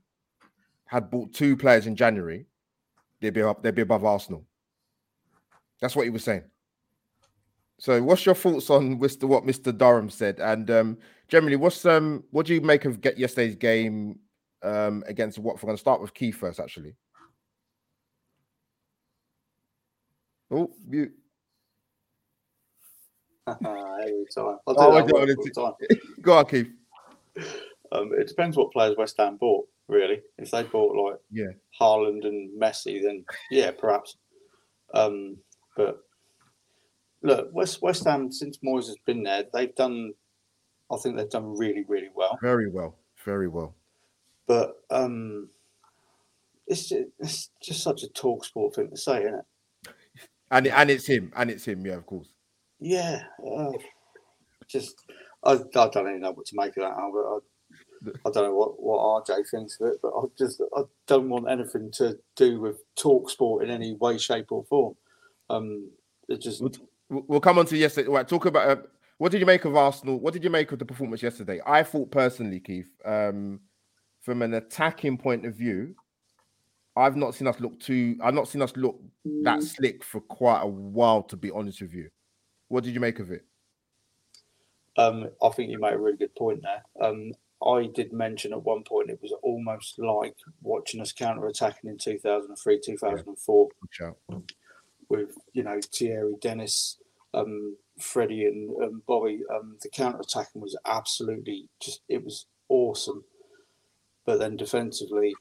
had bought two players in January, they'd be up, they'd be above Arsenal. That's what he was saying. So, what's your thoughts on Mr. what Mr. Durham said? And um, generally, what's um, what do you make of get yesterday's game um, against Watford? I'm going to start with Keith first, actually. Oh, you. I'll do Oh, that don't one wanna every time. go on, Keith. Um, it depends what players West Ham bought, really. If they bought like Yeah. Haaland and Messi, then yeah, perhaps. Um, but look, West West Ham since Moyes has been there, they've done. I think they've done really, really well. Very well, very well. But um, it's just, it's just such a talk sport thing to say, isn't it? And and it's him, and it's him. Yeah, of course. Yeah, uh, just I, I don't even know what to make of that. Albert. I, don't know what, what RJ thinks of it, but I just I don't want anything to do with talk sport in any way, shape, or form. Um, it just We'll we'll come on to yesterday. Right, talk about uh, what did you make of Arsenal? What did you make of the performance yesterday? I thought personally, Keith, um, from an attacking point of view, I've not seen us look too. I've not seen us look that slick for quite a while. To be honest with you, what did you make of it? Um, I think you made a really good point there. Um, I did mention at one point it was almost like watching us counter attacking in 2003, 2004 Good shout. with, you know, Thierry Dennis, um, Freddie, and um, Bobby. Um, the counter attacking was absolutely just, it was awesome. But then defensively,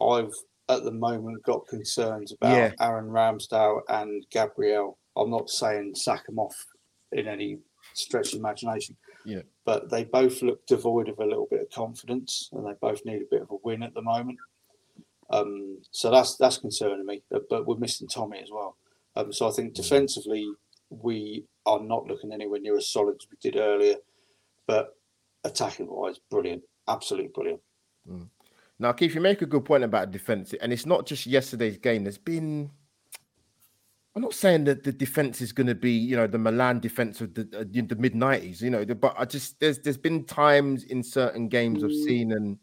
I've at the moment got concerns about Yeah. Aaron Ramsdale and Gabriel. I'm not saying sack them off in any stretch of imagination. Yeah. But they both look devoid of a little bit of confidence, and they both need a bit of a win at the moment. Um, so that's that's concerning me. But, we're missing Tommy as well. Um, so I think defensively we are not looking anywhere near as solid as we did earlier. But attacking wise, brilliant, absolutely brilliant. Now, Keith, you make a good point about defense, and it's not just yesterday's game. There's been I'm not saying that the defense is going to be, you know, the Milan defense of the uh, the mid '90s, you know, but I just there's there's been times in certain games I've seen, and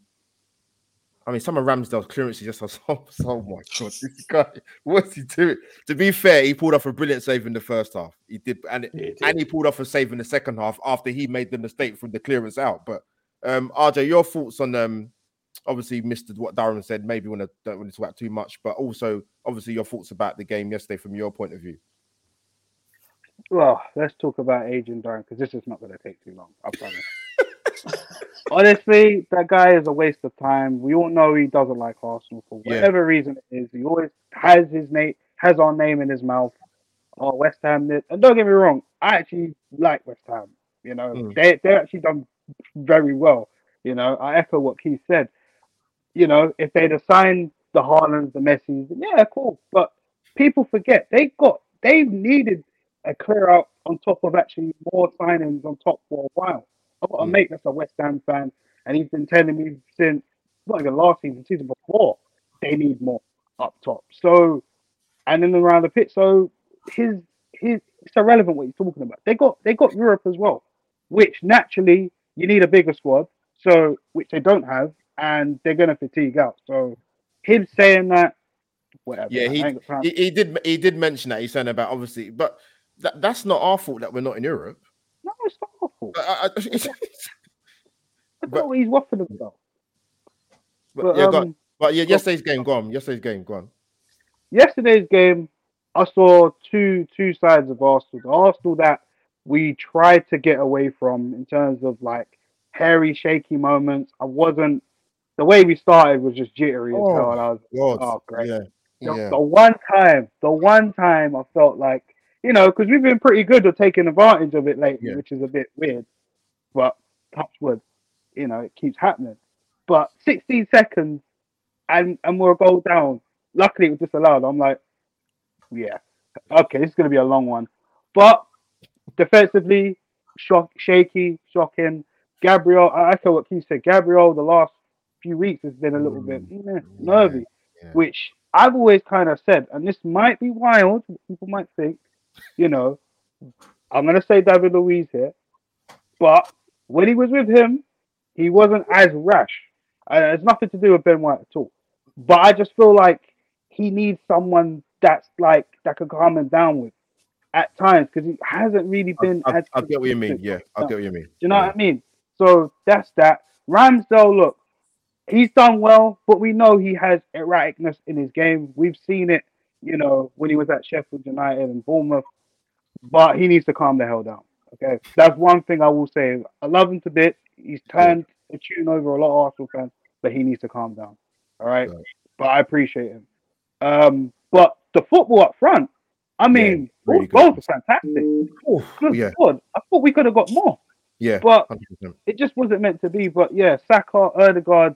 I mean, some of Ramsdale's clearances just are so, oh my god, this guy, what's he doing? To be fair, he pulled off a brilliant save in the first half. He did, and He did. and he pulled off a save in the second half after he made the mistake from the clearance out. But um, RJ, your thoughts on um, obviously missed what Darren said. Maybe want to don't want to talk about too much, but also obviously your thoughts about the game yesterday from your point of view. Well, let's talk about Adrian Durham because this is not going to take too long. I promise. Honestly, that guy is a waste of time. We all know he doesn't like Arsenal for Yeah. whatever reason it is. He always has his name, has our name in his mouth. Oh, West Ham. this- And don't get me wrong, I actually like West Ham. You know, Mm. they they actually done very well. You know, I echo what Keith said. You know, if they'd assigned the Haalands, the Messis, yeah, cool. But people forget they got they needed a clear out on top of actually more signings on top for a while. I've got a Mm. mate that's a West Ham fan, and he's been telling me since not even last season, season before, they need more up top. So, and then around the pitch, so his his it's irrelevant what he's talking about. They got they got Europe as well, which naturally you need a bigger squad, so which they don't have, and they're gonna fatigue out. So, him saying that, whatever. Yeah, got time. He, he did he did mention that he's saying about obviously, but that, that's not our fault that we're not in Europe. no, it's not awful. I- I- it's- but- what he's waffling about. but, But, yeah, um, but yeah, yesterday's game, go on. Yesterday's game, go on. yesterday's game, I saw two two sides of Arsenal. The Arsenal that we tried to get away from in terms of like hairy, shaky moments. I wasn't. The way we started was just jittery as Oh, hell. And I was God, Oh, great. yeah, the, yeah, the one time, the one time I felt like, you know, because we've been pretty good at taking advantage of it lately, Yeah. which is a bit weird. But touch wood, you know, it keeps happening. But 16 seconds and and we're a goal down. Luckily, it was disallowed. I'm like, yeah, okay, this is going to be a long one. But defensively, shock, shaky, shocking. Gabriel, I echo what Keith said. Gabriel, the last few weeks has been a little bit meh, nervy yeah. which I've always kind of said, and this might be wild, people might think, you know, I'm going to say David Luiz here, but when he was with him, he wasn't as rash. Uh, it's nothing to do with Ben White at all. But I just feel like he needs someone that's like, that can calm him down with at times because he hasn't really been I, I, as. I get what you mean. Yeah, I get what you mean. Do you know yeah. what I mean? So that's that. Ramsdale, look, he's done well, but we know he has erraticness in his game. We've seen it, you know, when he was at Sheffield United and Bournemouth. But he needs to calm the hell down. Okay, that's one thing I will say. I love him to bits. He's turned the tune over a lot of Arsenal fans, but he needs to calm down. All right, Right. but I appreciate him. Um, but the football up front, I mean, really both were fantastic. Good yeah, God, I thought we could have got more. yeah, But 100%. it just wasn't meant to be. But yeah, Saka, Odegaard,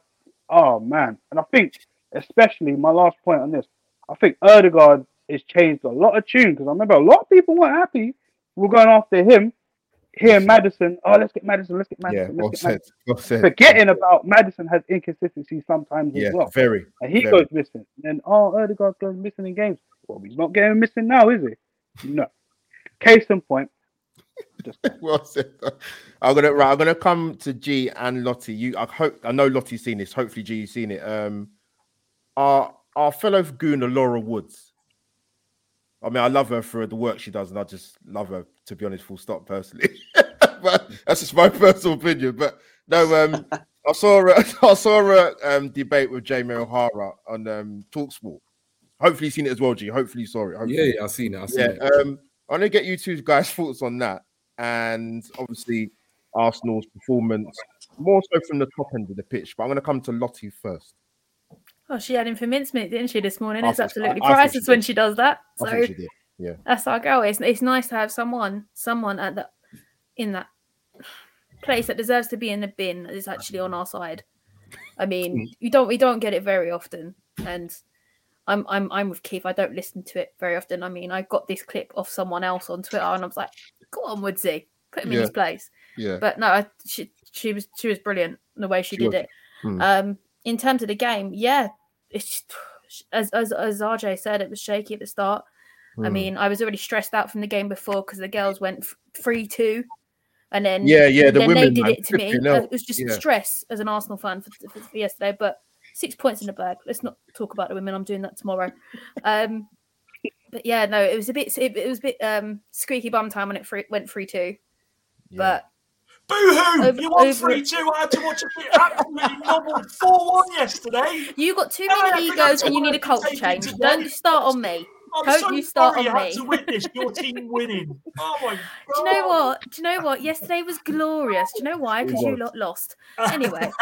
oh man. And I think, especially my last point on this, I think Odegaard has changed a lot of tune because I remember a lot of people weren't happy. We're going after him. Here, Madison. Oh, let's get Madison. Let's get Madison. well let's get said, Madison. well. Forgetting about Madison has inconsistency sometimes yeah, as well. very. And he very. goes missing. And oh, Odegaard goes missing in games. Well, he's not getting missing now, is he? No. Case in point. Just well said. I'm gonna right. I'm gonna come to G and Lottie. You, I hope I know Lottie's seen this. Hopefully, G, you've seen it. Um, our our fellow gooner Laura Woods. I mean, I love her for the work she does, and I just love her to be honest. Full stop, personally. but that's just my personal opinion. But no, um, I saw her, I saw her um debate with Jamie O'Hara on um Talksport. Hopefully, you've seen it as well, G. Hopefully, you saw it. Hopefully. Yeah, yeah, I've seen it. I've seen Yeah, it. um, I want to get you two guys' thoughts on that, and obviously Arsenal's performance, more so from the top end of the pitch. But I'm going to come to Lottie first. Oh, she had him for mincemeat, didn't she, this morning? I It's absolutely I- I priceless she when she does that. I So think she did. Yeah, that's our girl. It's, it's nice to have someone, someone at the in that place that deserves to be in the bin that is actually on our side. I Mm. mean, you don't we don't get it very often, and I'm I'm I'm with Keith. I don't listen to it very often. I mean, I got this clip off someone else on Twitter, and I was like, "Go on, Woodsy, put him in his place." yeah, But no, I, she she was she was brilliant in the way she, She did was. it. Hmm. Um, in terms of the game, yeah, it's as as as RJ said, it was shaky at the start. I Hmm. mean, I was already stressed out from the game before because the girls went three two, and then Yeah, yeah, the then women, they did it to me. 50-0. It was just Yeah. stress as an Arsenal fan for, for, for yesterday. But six points in the bag. Let's not talk about the women. I'm doing that tomorrow. Um, but yeah, no, it was a bit. It, it was a bit um, squeaky bum time when it free, went three two. But Boo hoo! Over- You won over- 3 2. I had to watch a get absolutely nobbled 4 1 yesterday. you got too many egos, and you need a culture to take it change. today. Don't start on me. I'm Don't so you start sorry on I had me. to witness your team winning. Oh my god. Do you know what? Do you know what? Yesterday was glorious. Do you know why? Because you lot lost. Anyway,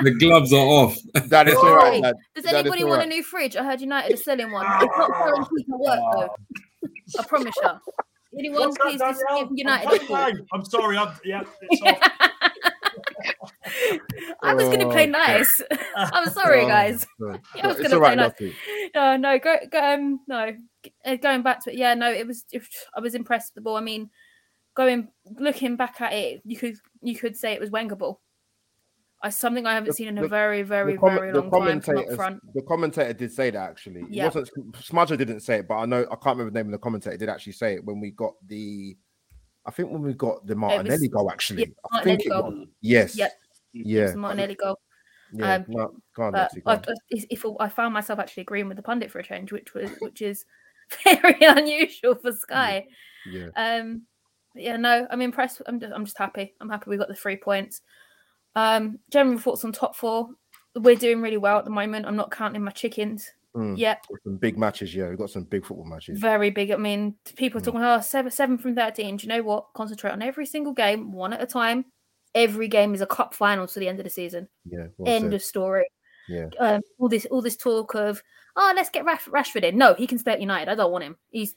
the gloves are off. That is all right. lad. Does That is anybody all want right. a new fridge? I heard United are selling one. It's not ah. guaranteed to work though. Ah. I promise you. Anyone, What's that, please just give United I'm, a call. coming now. I'm sorry. I'm, yeah, it's off. I was going to play Oh, nice. I'm sorry, Oh, guys. I was all right, play nice. No, no, go, go um, no. Uh, Going back to it, yeah, no, it was. It, I was impressed with the ball. I mean, going looking back at it, you could you could say it was Wenger ball. I something I haven't The- seen in a the- very, very, comment- very long time from up front. the commentator did say that actually. It Yeah. wasn't Smudger didn't say it, but I know I can't remember the name of the commentator. He did actually say it when we got the. I think when we got the Martinelli goal, actually. yeah, I think it Martinelli was. Yes. Yep. Yeah. Martinelli goal. Yeah. Um, go on, But Lottie, go I, if I found myself actually agreeing with the pundit for a change, which was which is very unusual for Sky. yeah. Um, yeah, no, I'm impressed. I'm just, I'm just happy. I'm happy we got the three points. Um, general thoughts on top four. We're doing really well at the moment. I'm not counting my chickens Mm. yet. Some big matches, yeah. We've got some big football matches. Very big. I mean, people are Mm. talking, oh, seven, seven from 13. Do you know what? Concentrate on every single game, one at a time. Every game is a cup final to the end of the season. Yeah. End said. of story. Yeah. Um, all this, all this talk of, oh, let's get Rash- Rashford in. No, he can stay at United. I don't want him. He's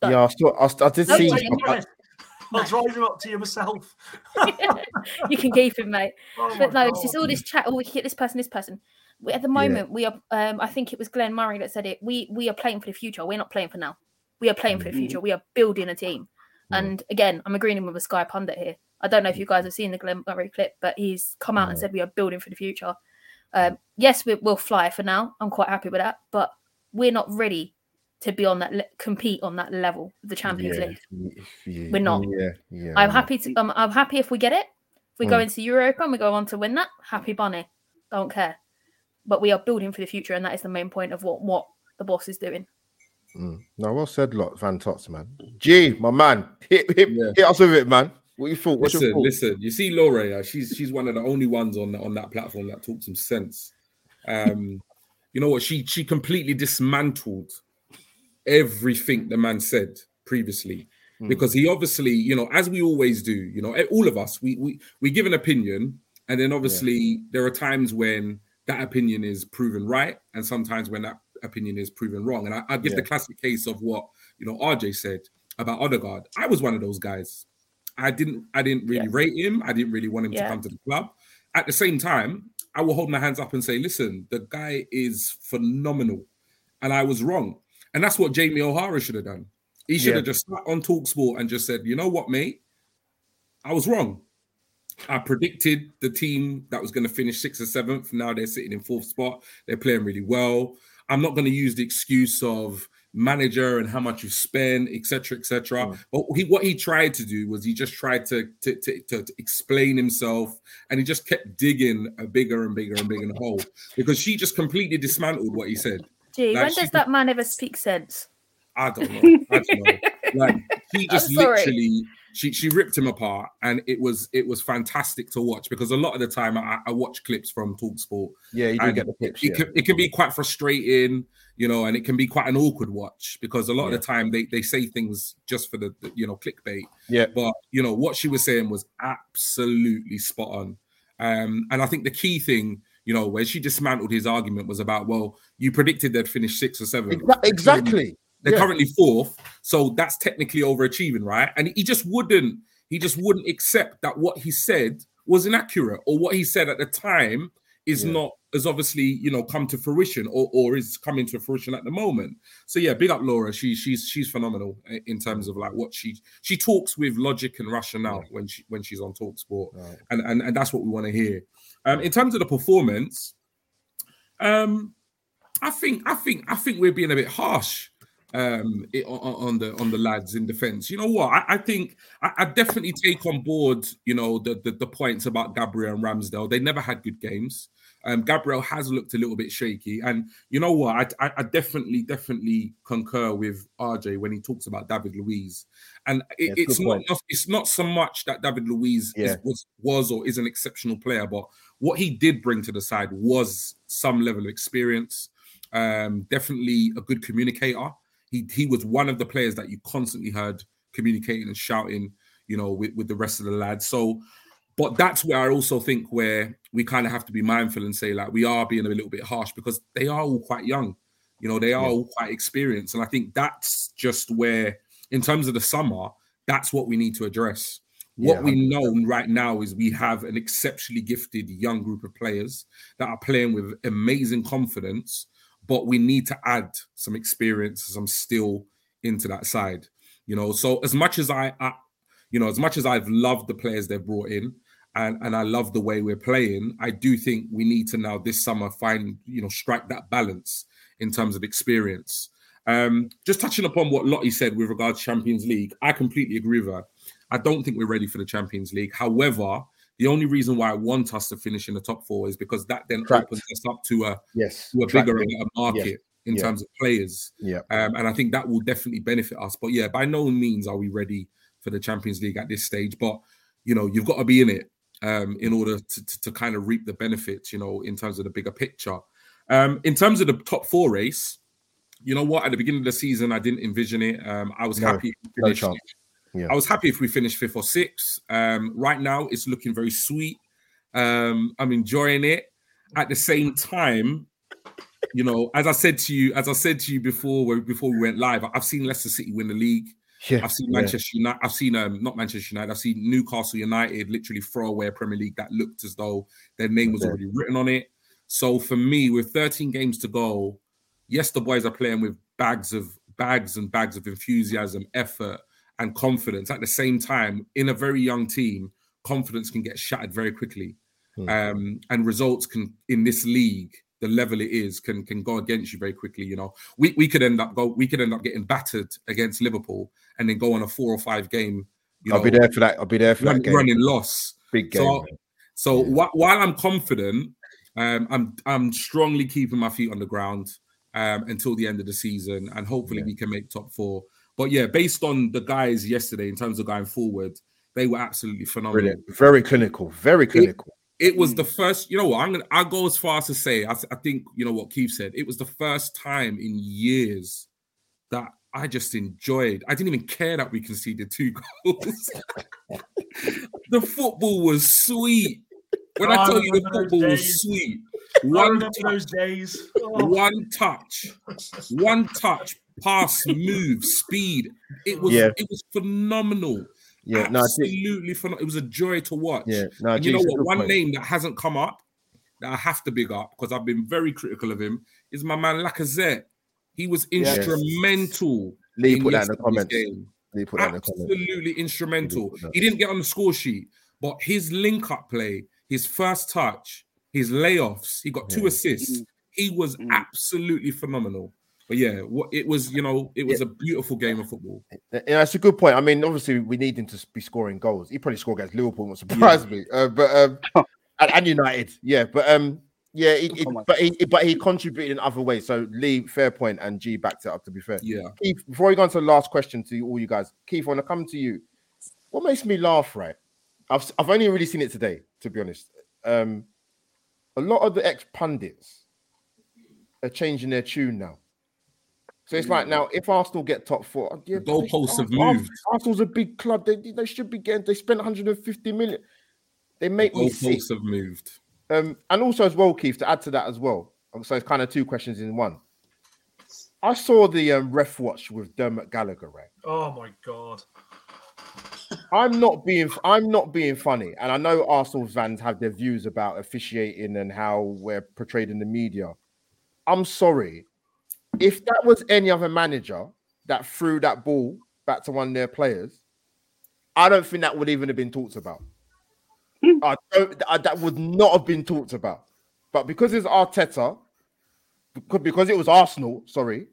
done. Yeah, I, saw, I, I did No, see. no, Take no. the rest. I'll drive him up to you myself. you can keep him, mate. Oh But my no, it's just all this chat. Oh, we can get this person, this person. We, at the Yeah. moment, we are. Um, I think it was Glenn Murray that said it. We we are playing for the future. We're not playing for now. We are playing for the future. We are building a team. Mm. And again, I'm agreeing with a Sky pundit here. I don't know if you guys have seen the Glenn Murray clip, but he's come out and said we are building for the future. Um, yes, we, we'll fly for now. I'm quite happy with that, but we're not ready to be on that le- compete on that level of the Champions yeah, League. yeah, We're not. Yeah. Yeah. I'm happy to. I'm, I'm happy if we get it. If we go Mm. into Europa and we go on to win that, happy bunny. Don't care. But we are building for the future, and that is the main point of what what the boss is doing. Mm. No, well said, lot Van Tots, man. G, my man, hit, hit, Yeah. hit us with it, man. What you thought? What's Listen, listen. You see, Laura, uh, she's she's one of the only ones on on that platform that talks some sense. Um, you know what? She she completely dismantled everything the man said previously Hmm. because he obviously, you know, as we always do, you know, eh, all of us, we we we give an opinion, and then obviously there are times when that opinion is proven right, and sometimes when that opinion is proven wrong. And I, I give the classic case of what you know RJ said about Odegaard. I was one of those guys. I didn't I didn't really Yeah. rate him. I didn't really want him Yeah. to come to the club. At the same time, I will hold my hands up and say, listen, the guy is phenomenal. And I was wrong. And that's what Jamie O'Hara should have done. He should Yeah. have just sat on Talksport and just said, you know what, mate? I was wrong. I predicted the team that was going to finish sixth or seventh. Now they're sitting in fourth spot. They're playing really well. I'm not going to use the excuse of manager and how much you spend, etc., etc. Mm. But he, what he tried to do was he just tried to to, to to to explain himself, and he just kept digging a bigger and bigger and bigger hole because she just completely dismantled what he said. Gee, Like, when she does that man ever speak sense? I don't know. I don't know. Like she just literally she she ripped him apart, and it was it was fantastic to watch because a lot of the time I, I watch clips from Talksport. yeah, you do and get the clips. It Yeah. can it can be quite frustrating, you know, and it can be quite an awkward watch because a lot of the time they they say things just for the, the you know clickbait. yeah. But you know what she was saying was absolutely spot on. Um, and I think the key thing, you know, where she dismantled his argument was about, well, you predicted they'd finish six or seven. Exactly. They're Yeah. currently fourth, so that's technically overachieving, right? And he just wouldn't, he just wouldn't accept that what he said was inaccurate, or what he said at the time is Yeah. not as obviously you know come to fruition, or or is coming to fruition at the moment. So yeah, big up Laura. She she's she's phenomenal in terms of like what she she talks with logic and rationale when she when she's on Talksport Right. and, and and that's what we want to hear. Um, in terms of the performance, um, I think I think I think we're being a bit harsh um it, on, on the on the lads in defense. You know what? I, I think I, I, definitely take on board, you know, the, the, the points about Gabriel and Ramsdale. They never had good games. Um, Gabriel has looked a little bit shaky, and you know what? I, I, definitely definitely concur with RJ when he talks about David Luiz, and it, yeah, it's not it's not so much that David Luiz yeah. is, was was or is an exceptional player, but what he did bring to the side was some level of experience. Um, definitely a good communicator. He he was one of the players that you constantly heard communicating and shouting, you know, with, with the rest of the lads. So but that's where I also think where we kind of have to be mindful and say like we are being a little bit harsh because they are all quite young, you know, they are yeah. all quite experienced, and I think that's just where, in terms of the summer, that's what we need to address. What yeah, we know right now is we have an exceptionally gifted young group of players that are playing with amazing confidence, but we need to add some experience, some skill into that side. You know, so as much as I, I you know, as much as I've loved the players they've brought in, and and I love the way we're playing. I do think we need to now this summer find you know strike that balance in terms of experience. Um, just touching upon what Lottie said with regards to Champions League, I completely agree with her. I don't think we're ready for the Champions League. However, the only reason why I want us to finish in the top four is because that then Trapped. opens us up to a yes to a bigger market. Yeah. In yeah. terms of players, yeah, um, and I think that will definitely benefit us. But yeah, by no means are we ready for the Champions League at this stage. But you know, you've got to be in it um, in order to, to, to, kind of reap the benefits, you know, in terms of the bigger picture. Um, in terms of the top four race, you know what? At the beginning of the season, I didn't envision it. Um, I was no, happy. No chance. Yeah. I was happy if we finished fifth or sixth. Um, right now, it's looking very sweet. Um, I'm enjoying it. At the same time, you know, as I said to you, as I said to you before, before we went live, I've seen Leicester City win the league. Yeah, I've seen Manchester yeah. United. I've seen um, not Manchester United. I've seen Newcastle United literally throw away a Premier League that looked as though their name was already written on it. So for me, with 13 games to go, yes, the boys are playing with bags of bags and bags of enthusiasm, effort, and confidence. At the same time, in a very young team, confidence can get shattered very quickly, hmm. um, and results can in this league the level it is can can go against you very quickly. You know, we, we could end up go we could end up getting battered against Liverpool and then go on a four or five game. You I'll know, be there for that. I'll be there for run, that game. running loss. Big game. So, so yeah. wh- while I'm confident, um, I'm I'm strongly keeping my feet on the ground um, until the end of the season, and hopefully yeah. we can make top four. But yeah, based on the guys yesterday in terms of going forward, they were absolutely phenomenal. Brilliant. Very clinical. Very clinical. It was the mm. first, you know what? I'm gonna I'll go as far as to say, I, I think you know what Keith said. It was the first time in years that I just enjoyed. I didn't even care that we conceded two goals. the football was sweet. When oh, I tell you the football was sweet, one touch, those days. Oh. One touch, one touch, pass, move, speed. It was yeah. it was phenomenal. Yeah, absolutely no, phenomenal. It was a joy to watch. Yeah, no, and you know what? One point. name that hasn't come up that I have to big up because I've been very critical of him is my man Lacazette. He was instrumental. Yes. Lee put that in the comments. Game. Lee put that Absolutely in the comments. instrumental. He didn't get on the score sheet, but his link up play, his first touch, his layoffs, he got two assists. Mm. He was mm. absolutely phenomenal. But yeah, what it was, you know, it was yeah. a beautiful game of football. Yeah, that's a good point. I mean, obviously, we need him to be scoring goals. He probably scored against Liverpool, not surprise yeah. me. Uh, but um, and, and, United, yeah. But um, yeah, it, it, but he but he contributed in other ways. So Lee, fair point, and G backed it up. To be fair, yeah. Keith, before we go on to the last question to all you guys, Keith, I want to come to you, what makes me laugh, right? I've I've only really seen it today, to be honest. Um, a lot of the ex pundits are changing their tune now. So it's like now, if Arsenal get top four, yeah, goalposts have moved. Arsenal's a big club. They, they should be getting. They spent 150 million. They make the me goalposts have moved. Um, and also as well, Keith, to add to that as well. So it's kind of two questions in one. I saw the um, ref watch with Dermot Gallagher, right? Oh my god. I'm not being I'm not being funny, and I know Arsenal fans have their views about officiating and how we're portrayed in the media. I'm sorry, if that was any other manager that threw that ball back to one of their players, I don't think that would even have been talked about. I don't. I, that would not have been talked about. But because it's Arteta, because, it was Arsenal. Sorry,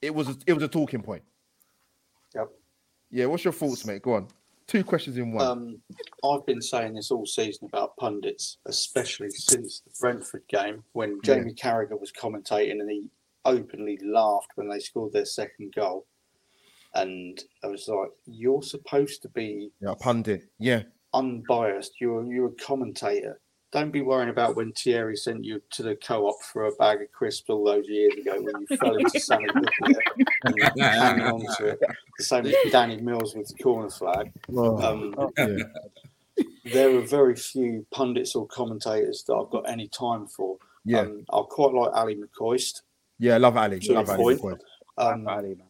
it was a, it was a talking point. Yep. Yeah, what's your thoughts, mate? Go on. Two questions in one. Um, I've been saying this all season about pundits, especially since the Brentford game when Yeah. Jamie Carragher was commentating and he openly laughed when they scored their second goal. And I was like, "You're supposed to be yeah, pundit. Yeah, unbiased. You're you're a commentator. Don't be worrying about when Thierry sent you to the co-op for a bag of crisps all those years ago when you fell into Sammy and you're hanging on to it. The same as Danny Mills with the corner flag. Oh, Um, yeah. there are very few pundits or commentators that I've got any time for. yeah, Um, I quite like Ally McCoist. Yeah. Love Ally. Love a Ally. point. Um, Um, Ally, man.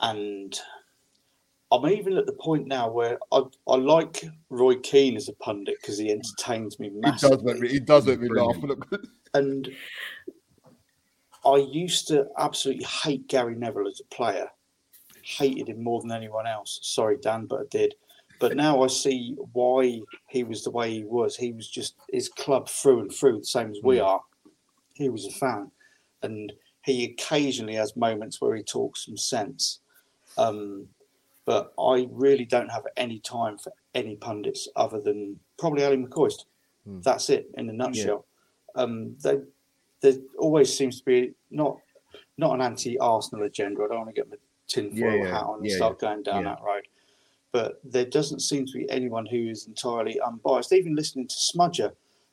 and I'm even at the point now where I, I like Roy Keane as a pundit because he entertains me He does massively. make me. He does make me laugh. And I used to absolutely hate Gary Neville as a player. Hated him more than anyone else. Sorry, Dan, but I did. But now I see why he was the way he was. He was just his club through and through, the same as we are. He was a fan, and he occasionally has moments where he talks some sense. Um, but I really don't have any time for any pundits other than probably Ally McCoist. Hmm. That's it in a nutshell. Um, they, there always seems to be not not an anti-Arsenal agenda. I don't want to get my tinfoil Yeah, yeah, hat on and yeah, start going down yeah. that road. But there doesn't seem to be anyone who is entirely unbiased. Even listening to Smudger,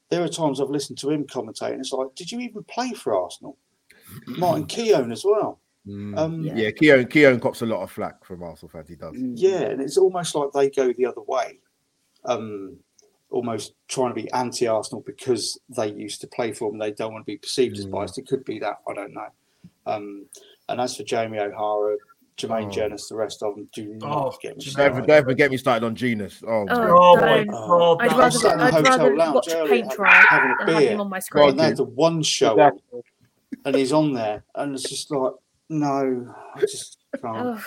there are times I've listened to him commentate, and it's like, did you even play for Arsenal? Martin Keown as well. Mm. Um, Yeah. yeah, Keown. Keown cops a lot of flack from Arsenal fans. He does. yeah, and it's almost like they go the other way, um, almost trying to be anti-Arsenal because they used to play for them. They don't want to be perceived as Mm. biased. It could be that I don't know. Um, and as for Jamie O'Hara, Jermaine Oh. Jennings, the rest of them, do not Oh, get me Jermaine. Never, started. never get me started on Jenas. Oh, Oh, Oh my don't. god! I'd that I rather, sat in the I'd hotel rather lounge watch earlier paint having- dry having a than have beer. him on my God, screen. and they had the one show on, Exactly. and he's on there, and it's just like, no, I just can't. Ugh.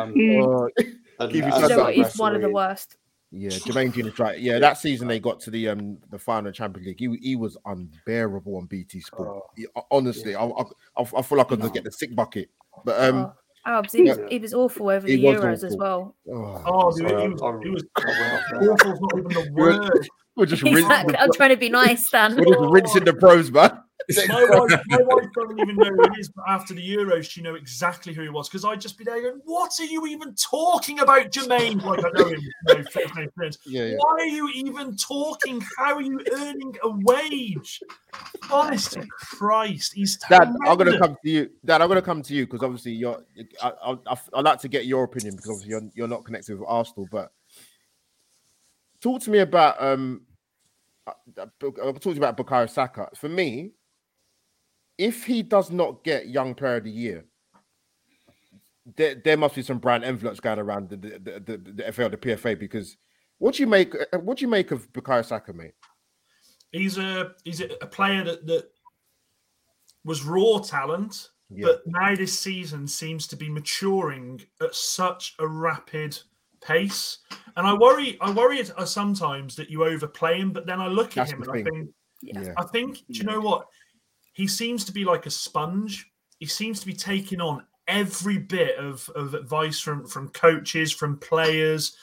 Um, Oh, and Keep as yourself you know what? He's one of the worst. yeah, Jermaine Jenas, right? Yeah, that season they got to the um the final Champions League. He, he was unbearable on BT Sport. Oh. He- honestly, I, I I I feel like I'm gonna get the sick bucket. But um, oh, Oh, Albs, he, was, yeah. he was awful over He the was Euros as well. oh, Oh, dude, he I- was, I- he was I went off there. awful's not even the word. we're just rinsing, Exactly. I'm trying to be nice, Stan. we're just rinsing the pros, man. My wife, my wife doesn't even know who he is, but after the Euros, she know exactly who he was because I'd just be there going, "What are you even talking about, Jermaine?" Like I know him, you know, first name friends. Yeah, yeah. Why are you even talking? How are you earning a wage? Honest to Christ, he's Dan, I'm gonna come to you. Dan, I'm gonna come to you because obviously you're. I, I, I like to get your opinion because obviously you're, you're not connected with Arsenal. But talk to me about um. uh, I'll talk to you about Bukayo Saka. For me, if he does not get Young Player of the Year, there, there must be some brand envelopes going around the the, the, the, the FA or the PFA because what do you make? uh, What do you make of Bukayo Saka, mate? He's a he's a, a player that that was raw talent, Yeah. but now this season seems to be maturing at such a rapid pace. And I worry, I worry at- uh, sometimes that you overplay him, but then I look at him the and I think, yeah. I think, do you know what? He seems to be like a sponge. He seems to be taking on every bit of, of advice from from coaches, from players.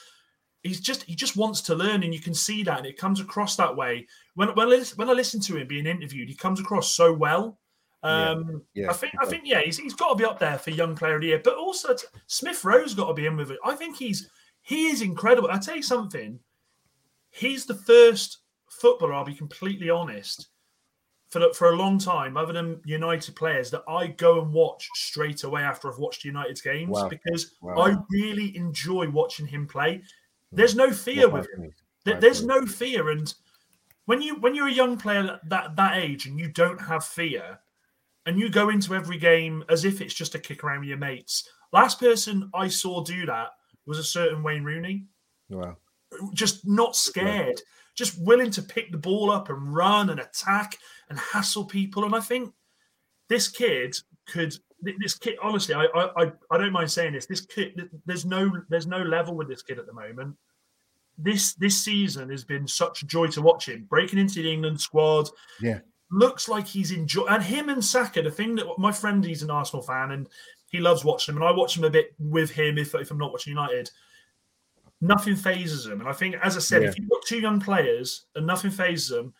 He's just he just wants to learn, and you can see that, and it comes across that way. When when I, when I listen to him being interviewed, he comes across so well. Yeah, Um, yeah, I think I think yeah, he's, he's got to be up there for young player of the year, but also t- Smith Rowe's got to be in with it. I think he's he is incredible. I tell you something, he's the first footballer. I'll be completely honest. For, for a long time, other than United players, that I go and watch straight away after I've watched United's games Wow. because Wow. I really enjoy watching him play. Hmm. There's no fear What with him. about me? There- Right, There's no fear, and when you when you're a young player that, that that age and you don't have fear, and you go into every game as if it's just a kick around with your mates. Last person I saw do that was a certain Wayne Rooney, Wow. just not scared, just willing to pick the ball up and run and attack and hassle people. And I think this kid could. This kid, honestly, I, I I- don't mind saying this. This kid, there's no there's no level with this kid at the moment this this season has been such a joy to watch him breaking into the England squad. Yeah. looks like he's enjoying. And him and Saka, the thing that my friend, he's an Arsenal fan and he loves watching him, and I watch him a bit with him if, if I'm not watching United. Nothing phases them. and I think, as I said, Yeah. if you've got two young players and nothing phases them,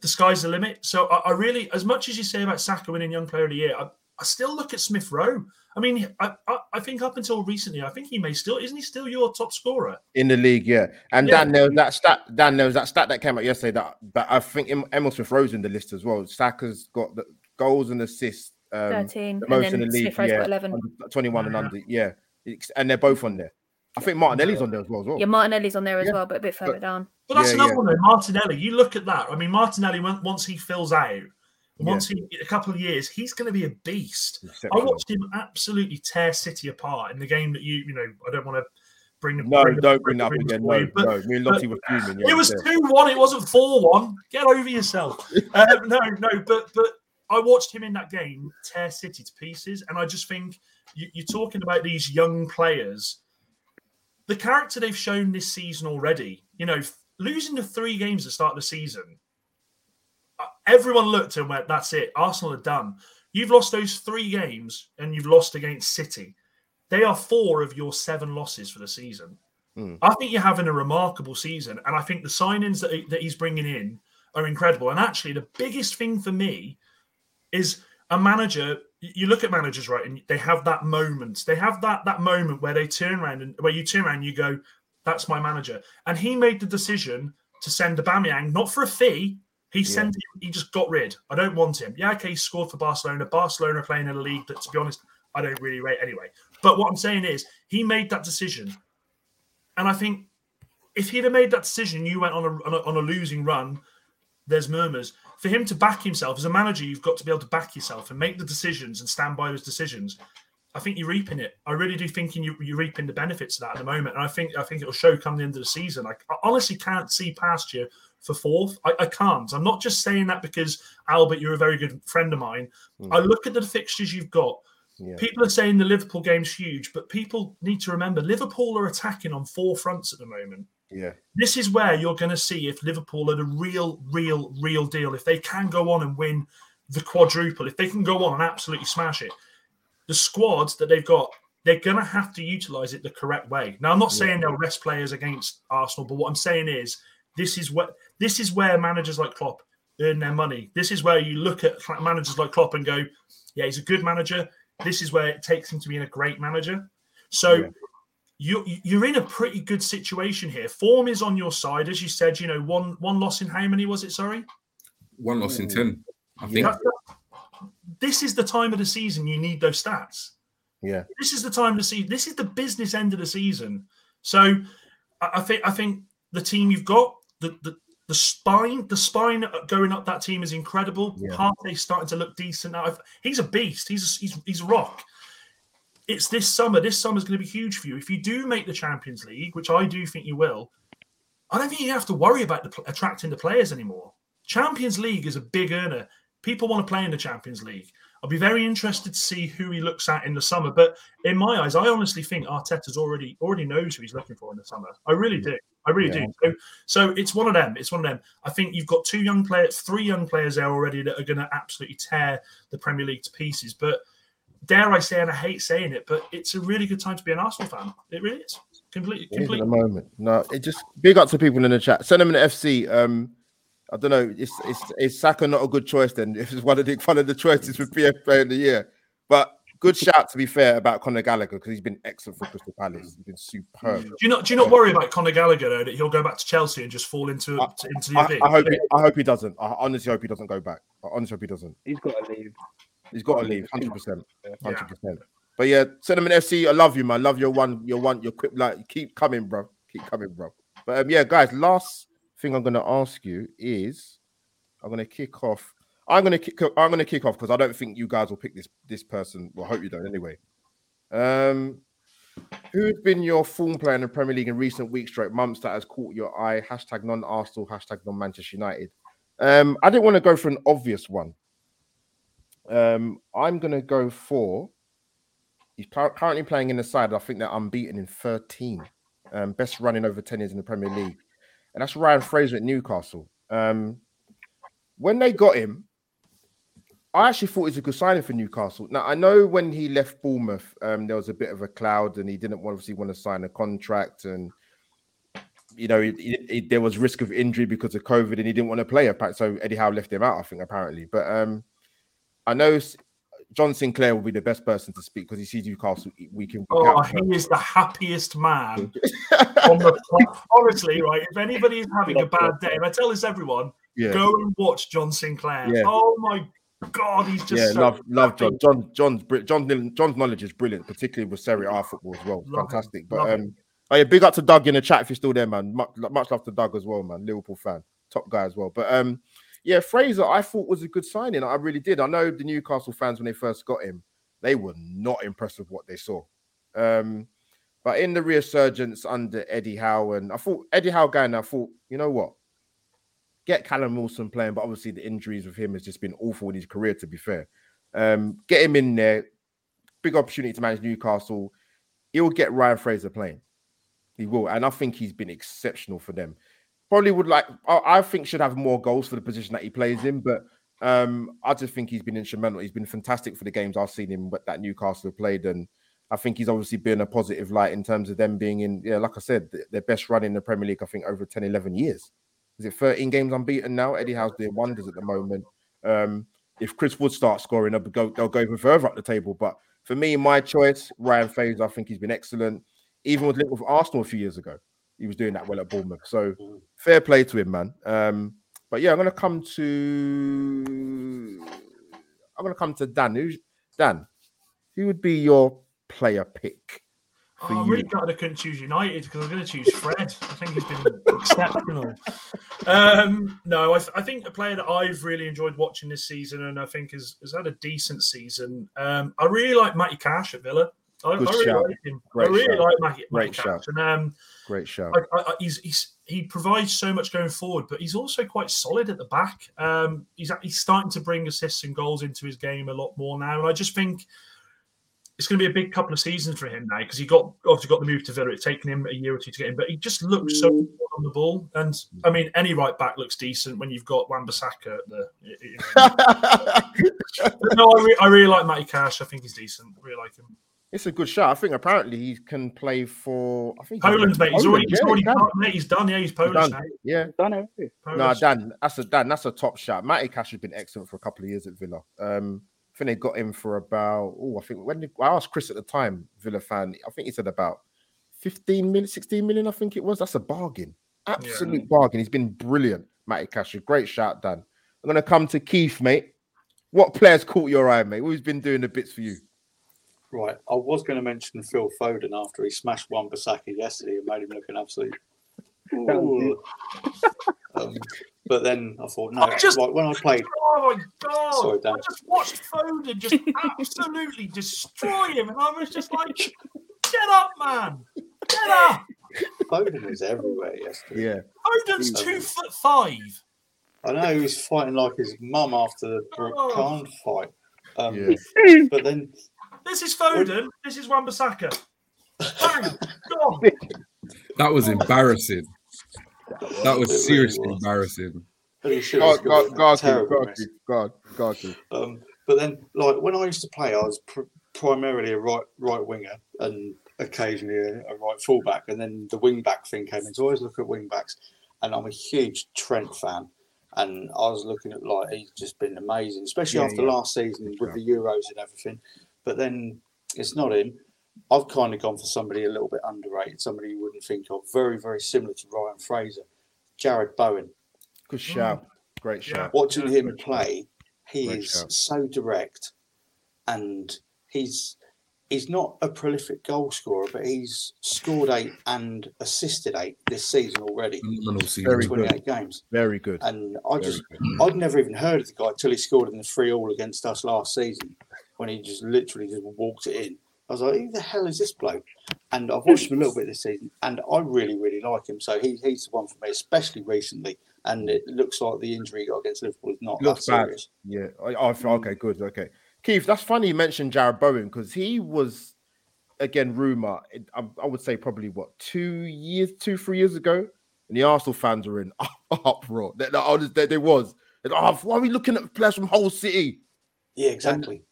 the sky's the limit. So I, I really, as much as you say about Saka winning Young Player of the Year, I, I still look at Smith Rowe. I mean, I, I, I think up until recently, I think he may still isn't he still your top scorer? in the league, yeah. And Yeah. Dan knows that stat. Dan knows that stat that came out yesterday. That, but I think Em- Emile Smith Rowe's in the list as well. Saka's got the goals and assists. Um, 13. the And most in the league, Smith Rowe's yeah, got 11. under- 21 and Yeah. under, yeah. And they're both on there. I think Martinelli's on there as well. As well. Yeah, Martinelli's on there as Yeah. well, but a bit further But- down. But that's Yeah, another yeah. one though, Martinelli. You look at that. I mean, Martinelli once he fills out, Yeah. once he a couple of years, he's going to be a beast. I watched him absolutely tear City apart in the game that you you know. I don't want to bring the No, bring don't bring that up the- again. for No, you, but no. Me and Lottie were fuming. Yeah, it was yeah. two one. It wasn't four one. Get over yourself. Uh, no, no, but but I watched him in that game tear City to pieces, and I just think you, you're talking about these young players. The character they've shown this season already, you know, losing the three games at the start of the season, uh, everyone looked and went, "That's it. Arsenal are done." You've lost those three games, and you've lost against City. They are four of your seven losses for the season. Mm. I think you're having a remarkable season, and I think the signings that, that he's bringing in are incredible. And actually, the biggest thing for me is a manager. You look at managers, right, and they have that moment. They have that that moment where they turn around and where you turn around, and you go, "That's my manager." And he made the decision to send Aubameyang not for a fee. He sent him. He just got rid. I don't want him. Yeah, okay, he scored for Barcelona. Barcelona playing in a league that, to be honest, I don't really rate anyway. But what I'm saying is, he made that decision, and I think if he'd have made that decision, you went on a, on a on a losing run. There's murmurs for him to back himself as a manager. You've got to be able to back yourself and make the decisions and stand by those decisions. I think you're reaping it. I really do think you, you're reaping the benefits of that at the moment, and I think I think it'll show come the end of the season. I, I honestly can't see past you for fourth. I, I can't. I'm not just saying that because Albert, you're a very good friend of mine. Mm. I look at the fixtures you've got. Yeah. People are saying the Liverpool game's huge, but people need to remember Liverpool are attacking on four fronts at the moment. Yeah. This is where you're going to see if Liverpool are the real, real, real deal. If they can go on and win the quadruple, if they can go on and absolutely smash it, the squads that they've got, they're going to have to utilize it the correct way. Now, I'm not Yeah. saying they'll rest players against Arsenal, but what I'm saying is this is what this is where managers like Klopp earn their money. This is where you look at managers like Klopp and go, yeah, he's a good manager. This is where it takes him to being a great manager. So Yeah. You you're in a pretty good situation here. Form is on your side, as you said. You know, one one loss in how many was it? Sorry, One loss in ten. I think. That- that- this is the time of the season you need those stats. Yeah. This is the time to see. This is the business end of the season. So I, I think I think the team you've got, the the the spine, the spine going up that team is incredible. Yeah. Partey's starting to look decent now. He's a beast. He's a, he's he's a rock. It's this summer. This summer's going to be huge for you. If you do make the Champions League, which I do think you will, I don't think you have to worry about the, attracting the players anymore. Champions League is a big earner. People want to play in the Champions League. I'll be very interested to see who he looks at in the summer. But in my eyes, I honestly think Arteta's already already knows who he's looking for in the summer. I really do. I really Yeah. do. So, so it's one of them. It's one of them. I think you've got two young players, three young players there already that are going to absolutely tear the Premier League to pieces. But dare I say, and I hate saying it, but it's a really good time to be an Arsenal fan. It really is. Completely, It is at the moment. No, it just big up to people in the chat. Send them Sentiment FC. Um, I don't know. Is is is Saka not a good choice then? If it's one of the one of the choices for PF Player of the Year, but good shout to be fair about Conor Gallagher because he's been excellent for Crystal Palace. He's been superb. Do you not do you not worry about Conor Gallagher though that he'll go back to Chelsea and just fall into I- into the I, abyss? I hope he, I hope he doesn't. I honestly hope he doesn't go back. I honestly hope he doesn't. He's got to leave. He's got to leave. Hundred percent. Hundred percent. But yeah, Sentiment FC. I love you, man. Love your one. Your one. Your quick. Like keep coming, bro. Keep coming, bro. But um, yeah, guys. Last thing I'm gonna ask you is, I'm gonna kick off. I'm gonna kick. I'm gonna kick off because I don't think you guys will pick this this person. Well, I hope you don't anyway. Um, who's been your form player in the Premier League in recent weeks, straight months that has caught your eye? Hashtag non Arsenal. Hashtag non Manchester United. Um, I didn't want to go for an obvious one. Um, I'm gonna go for. He's cur- currently playing in the side. I think they're unbeaten in 13. Um, best running over 10 years in the Premier League, and that's Ryan Fraser at Newcastle. Um, when they got him, I actually thought it was a good signing for Newcastle. Now I know when he left Bournemouth, um, there was a bit of a cloud, and he didn't obviously want to sign a contract, and you know, he, he- he- there was risk of injury because of COVID, and he didn't want to play. So Eddie Howe left him out, I think, apparently. But um, I know John Sinclair will be the best person to speak because he sees Newcastle week in week Oh, out. he is the happiest man on the planet. Honestly, right? If anybody is having a bad day, and I tell this everyone, yeah, go and watch John Sinclair. Yeah. Oh my god, he's just yeah, so love, love. John. John, John's, John, John's knowledge is brilliant, particularly with Serie A football as well. Love Fantastic. But um, oh yeah, big up to Doug in the chat if you're still there, man. Much, much love to Doug as well, man. Liverpool fan, top guy as well. But um, yeah, Fraser, I thought was a good signing. I really did. I know the Newcastle fans when they first got him, they were not impressed with what they saw. Um, but in the resurgence under Eddie Howe, and I thought Eddie Howe going, I thought, you know what? Get Callum Wilson playing, but obviously the injuries with him has just been awful in his career, to be fair. Um, get him in there, big opportunity to manage Newcastle. He'll get Ryan Fraser playing. He will, and I think he's been exceptional for them. Probably would like, I, I think should have more goals for the position that he plays in, but um, I just think he's been instrumental. He's been fantastic for the games I've seen him that Newcastle have played, and I think he's obviously been a positive light in terms of them being in, yeah, like I said, th- their best run in the Premier League, I think, over 10, 11 years. Is it 13 games unbeaten now? Eddie Howe's doing wonders at the moment. Um, if Chris Wood starts scoring, they'll go, they'll go even further up the table. But for me, my choice, Ryan Fraser, I think he's been excellent. Even with with Arsenal a few years ago, he was doing that well at Bournemouth. So fair play to him, man. Um, but yeah, I'm gonna come to I'm gonna come to Dan. Who's Dan? Who would be your player pick? for Oh, I'm really glad I couldn't choose United because I'm going to choose Fred. I think he's been exceptional. Um, no, I, th- I think a player that I've really enjoyed watching this season and I think has, has had a decent season. Um, I really like Matty Cash at Villa. I, I really shout. like him. Great I really shout. like Matty, Matty Great Cash. shout. And um, Great show. I, I, I- he's, he's he provides so much going forward, but he's also quite solid at the back. Um, he's he's starting to bring assists and goals into his game a lot more now, and I just think it's going to be a big couple of seasons for him now because he got obviously got the move to Villa. It's taken him a year or two to get him, but he just looks so good on the ball. And I mean, any right back looks decent when you've got Wan-Bissaka at the. you know. No, I, re- I really like Matty Cash. I think he's decent. I really like him. It's a good shot. I think apparently he can play for I think Poland, mate. He's already, he's yeah, already he can. done, mate. He's done. Yeah, he's Polish Done. now. Yeah. Done it. already. No, Polish. Dan, that's a Dan, that's a top shot. Matty Cash has been excellent for a couple of years at Villa. Um, I think they got him for about oh, I think when they, I asked Chris at the time, Villa fan, I think he said about 15 million, 16 million, I think it was. That's a bargain. Absolute bargain. He's been brilliant, Matty Cash. A great shout, Dan. I'm gonna come to Keith, mate. What players caught your eye, mate? Who's been doing the bits for you? Right, I was going to mention Phil Foden after he smashed Wan-Bissaka yesterday and made him look an absolute. Um, but then I thought, no, I just- like when I played, Oh my god! Sorry, Dan. I just watched Foden just absolutely destroy him, and I was just like, "Get up, man! Get up!" Foden was everywhere yesterday. Yeah, Foden's two foot five. I know he was fighting like his mum after the Brook Oh. Khan fight. Um, yeah. But then, This is Foden. This is Wan-Bissaka. Bang! Gone. That was embarrassing. That It was really seriously was. embarrassing. but he should have God, God, God, terrible God. God, God, God. Um, but then, like when I used to play, I was pr- primarily a right right winger and occasionally a, a right fullback, and then the wing back thing came in. So I always look at wing backs, and I'm a huge Trent fan. And I was looking at like he's just been amazing, especially Yeah, after yeah. last season with the Euros and everything. But then it's not him. I've kind of gone for somebody a little bit underrated, somebody you wouldn't think of. Very, very similar to Ryan Fraser, Jarrod Bowen. Good shout. Mm. Great Yeah. shout. Watching Yeah, him great play, he Great is shout. so direct, and he's he's not a prolific goal scorer, but he's scored eight and assisted eight this season already, Phenomenal season. Very in good. 28 games. Very good. And I Very just good. I'd never even heard of the guy till he scored in the three all against us last season, when he just literally just walked it in. I was like, who the hell is this bloke? And I've watched him a little bit this season, and I really, really like him. So he, he's the one for me, especially recently. And it looks like the injury he got against Liverpool is not that serious. Yeah. I, I okay. Good. Okay. Keith, that's funny you mentioned Jarrod Bowen because he was again rumor. I, I would say probably what two years, two three years ago, and the Arsenal fans were in uproar. There, there, there- was oh, why are we looking at players from Hull City? Yeah, exactly. And,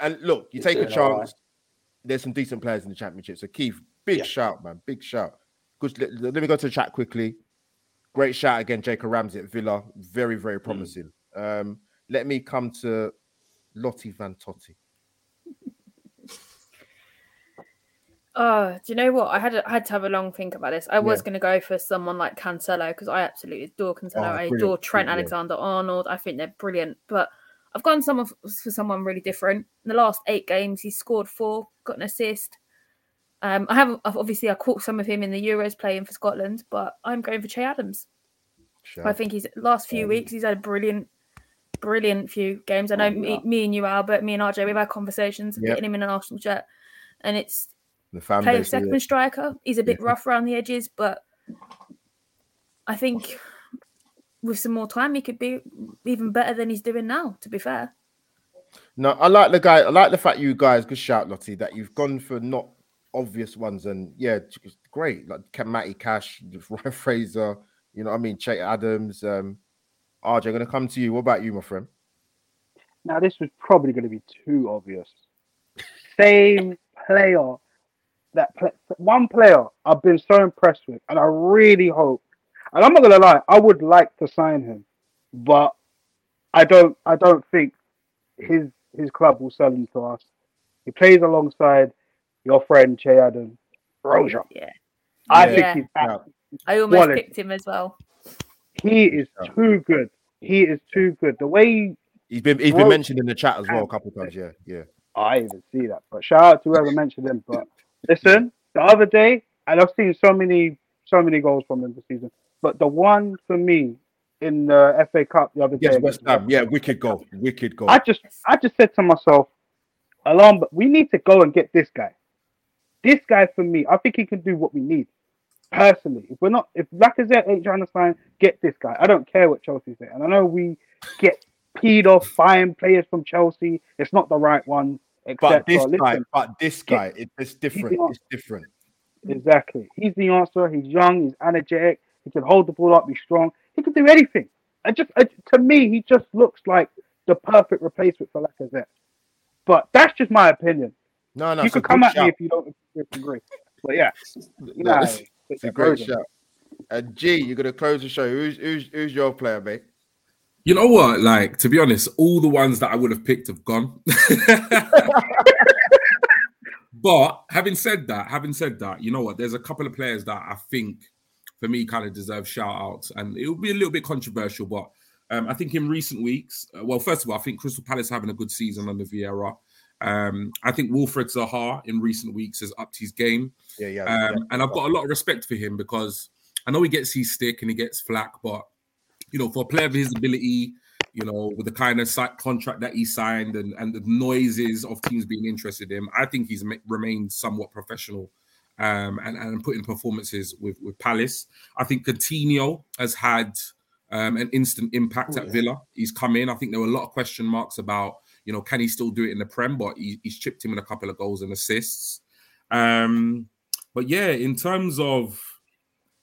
and look, you He's take a doing all right. chance. There's some decent players in the championship. So Keith, big Yeah. shout, man, big shout. Good. Let, let me go to the chat quickly. Great shout again, Jacob Ramsey at Villa. Very, very Hmm. promising. Um, let me come to Lottie Van Totti. Oh, do you know what? I had I had to have a long think about this. I was going to go for someone like Cancelo because I absolutely adore Cancelo. Oh, I adore Trent Yeah. Alexander Arnold. I think they're brilliant. But I've gone someone for, for someone really different. In the last eight games, he's scored four, got an assist. Um, I have I've- obviously I caught some of him in the Euros playing for Scotland, but I'm going for Che Adams. Shout. I think he's last few Um, weeks he's had a brilliant, brilliant few games. I know Oh, me, me and you, Albert, me and RJ, we've had conversations Yep. getting him in an Arsenal shirt, and it's the fan playing base. second striker. He's a bit Yeah. rough around the edges, but I think with some more time, he could be even better than he's doing now. To be fair, No, I like the guy. I like the fact you guys, good shout, Lottie, that you've gone for not obvious ones. And yeah, it's great. Like Matty Cash, Ryan Fraser, you know what I mean? Che Adams, um, RJ, going to come to you. What about you, my friend? Now this was probably going to be too obvious. Same player that play, one player I've been so impressed with, and I really hope. And I'm not gonna lie, I would like to sign him, but I don't. I don't think his his club will sell him to us. He plays alongside your friend Che Adams Broja. yeah, I Yeah. think he's Yeah. I almost Quality. picked him as well. he is too good. He is too good. The way he He's been he's been mentioned in the chat as well a couple of times. Yeah, yeah. I even see that. But shout out to whoever mentioned him. But listen, the other day, and I've seen so many, so many goals from him this season. But the one for me in the FA Cup the other Yes, day, West Ham. Yeah, wicked goal. Wicked goal. I just, I just said to myself, "Alarm! But we need to go and get this guy. This guy for me, I think he can do what we need. Personally, if we're not, if Lacazette ain't trying to sign, get this guy. I don't care what Chelsea say, and I know we get peed off buying players from Chelsea. It's not the right one. but Except this for, guy, but this guy, it, it's different. It's different. Exactly. He's the answer. He's young. He's energetic. He can hold the ball up. Be strong. He can do anything. I just, I, to me, he just looks like the perfect replacement for Lacazette. But that's just my opinion. No, no, you it's can come good at me if you don't disagree. But yeah, you No, know, it's, it's a great shout. And G, you're gonna close the show. Who's who's who's your player, mate? You know what? Like to be honest, all the ones that I would have picked have gone. but having said that, having said that, you know what? There's a couple of players that I think, for me, kind of deserves shout outs, and it will be a little bit controversial. But um, I think in recent weeks, uh, well, first of all, I think Crystal Palace having a good season under Vieira. Um, I think Wilfried Zaha in recent weeks has upped his game. Yeah, yeah. Um, yeah. and I've got a lot of respect for him because I know he gets his stick and he gets flack, but you know, for a player of his ability, you know, with the kind of contract that he signed and, and the noises of teams being interested in him, I think he's remained somewhat professional um, and, and putting performances with, with Palace. I think Coutinho has had um, an instant impact Oh, at yeah. Villa. He's come in. I think there were a lot of question marks about, you know, can he still do it in the Prem? But he, he's chipped him in a couple of goals and assists. Um, but yeah, in terms of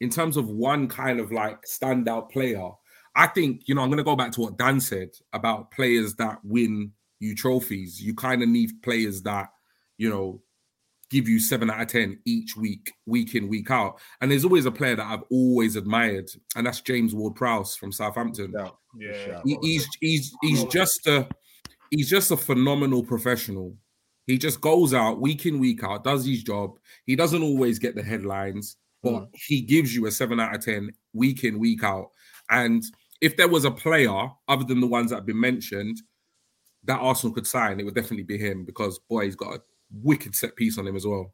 in terms of one kind of like standout player, I think you know I'm going to go back to what Dan said about players that win you trophies. You kind of need players that you know give you seven out of ten each week, week in, week out. And there's always a player that I've always admired, and that's James Ward-Prowse from Southampton. Shout. Yeah. He- he's he's he's just a he's just a phenomenal professional. He just goes out week in week out, does his job. He doesn't always get the headlines, but Mm. he gives you a seven out of ten week in week out. And if there was a player other than the ones that have been mentioned that Arsenal could sign, it would definitely be him because boy, he's got a wicked set piece on him as well.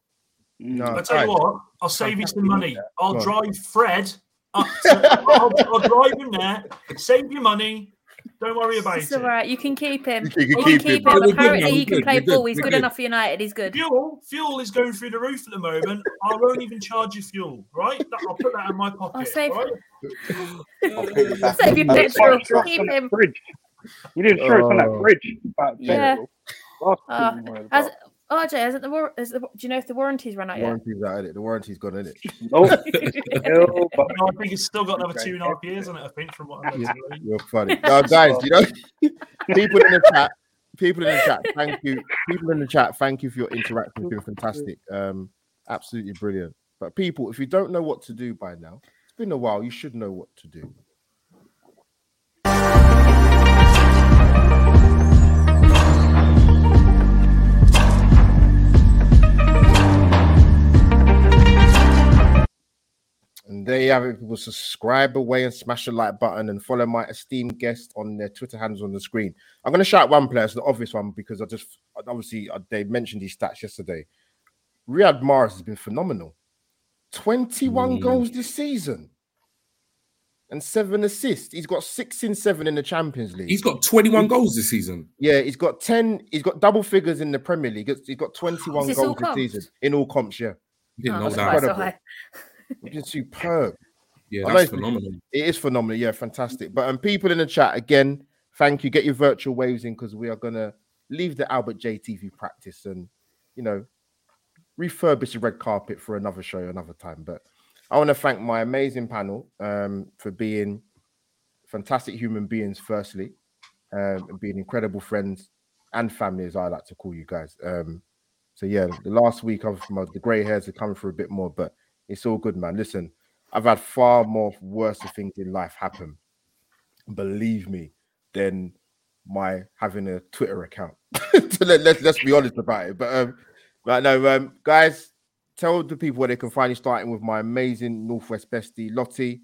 No, I tell you what, I'll save you some money. I'll Go on. drive Fred up. To, I'll, I'll drive him there. Save you money. Don't worry about It's it. all right. You can keep him. You can You can keep keep him. him. We're good Apparently, he can good, play ball. He's good good. enough for United. He's good. Fuel, fuel is going through the roof at the moment. I won't even charge you fuel, right? I'll put that in my pocket. I'll save- right? I'll put you Save on your petrol. Keep him. fridge. You didn't show us on that Oh. fridge. Yeah. petrol. Uh, thing we worried As about. RJ, has it the, war- is the do you know if the warranty's run out yet? Warranty's out, innit? The warranty's gone, innit? Nope. Still, but No, I think it's still got another two and a half years on it. I think from what I'm Yeah. You're funny. No, guys, you know, people in the chat, people in the chat, thank you. People in the chat, thank you for your interaction. It's been fantastic. Um, absolutely brilliant. But people, if you don't know what to do by now, it's been a while, you should know what to do. And there you have it. People subscribe away and smash the like button and follow my esteemed guest on their Twitter handles on the screen. I'm going to shout one player, it's the obvious one, because I just obviously uh, they mentioned these stats yesterday. Riyad Mahrez has been phenomenal. 21 Mm. goals this season and seven assists. He's got six in seven in the Champions League. He's got 21 goals this season. yeah, he's got 10, he's got double figures in the Premier League. He's he's got 21 Is this all goals this season in all comps. Yeah, Didn't Oh, know that. Quite so Incredible. high. it's been superb. Yeah, that's like- phenomenal. It is phenomenal. Yeah, fantastic. But um, people in the chat again, thank you. Get your virtual waves in because we are gonna leave the Albert JTV practice and you know refurbish the red carpet for another show another time. But I want to thank my amazing panel um, for being fantastic human beings, firstly, um, and being incredible friends and family, as I like to call you guys. Um, so yeah, the last week of my the grey hairs are coming for a bit more, but it's all good, man. Listen, I've had far more worse things in life happen, believe me, than my having a Twitter account. so let, let's let's be honest about it. But um, right now, um, guys, tell the people where they can find you. Starting with my amazing Northwest bestie Lottie.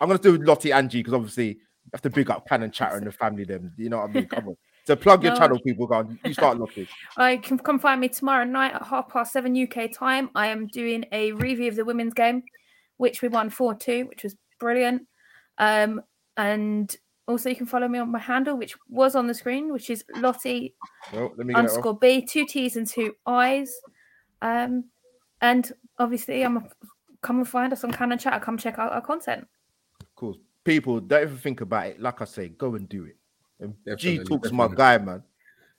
I'm gonna do Lottie and G because obviously you have to big up Pan and Chatter and the family. Them, you know what I mean? Come on. So plug your No. channel, people. Go on. You start Lottie. I can come find me tomorrow night at half past seven UK time. I am doing a review of the women's game, which we won 4 2, which was brilliant. Um, and also, you can follow me on my handle, which was on the screen, which is Lottie Well, let me get it off. underscore B, two T's and two I's. Um, and obviously, I'm a, come and find us on Canon Chat. Come check out our content. Of course. People, don't even think about it. Like I say, go and do it. And G Definitely, talks my guy, man.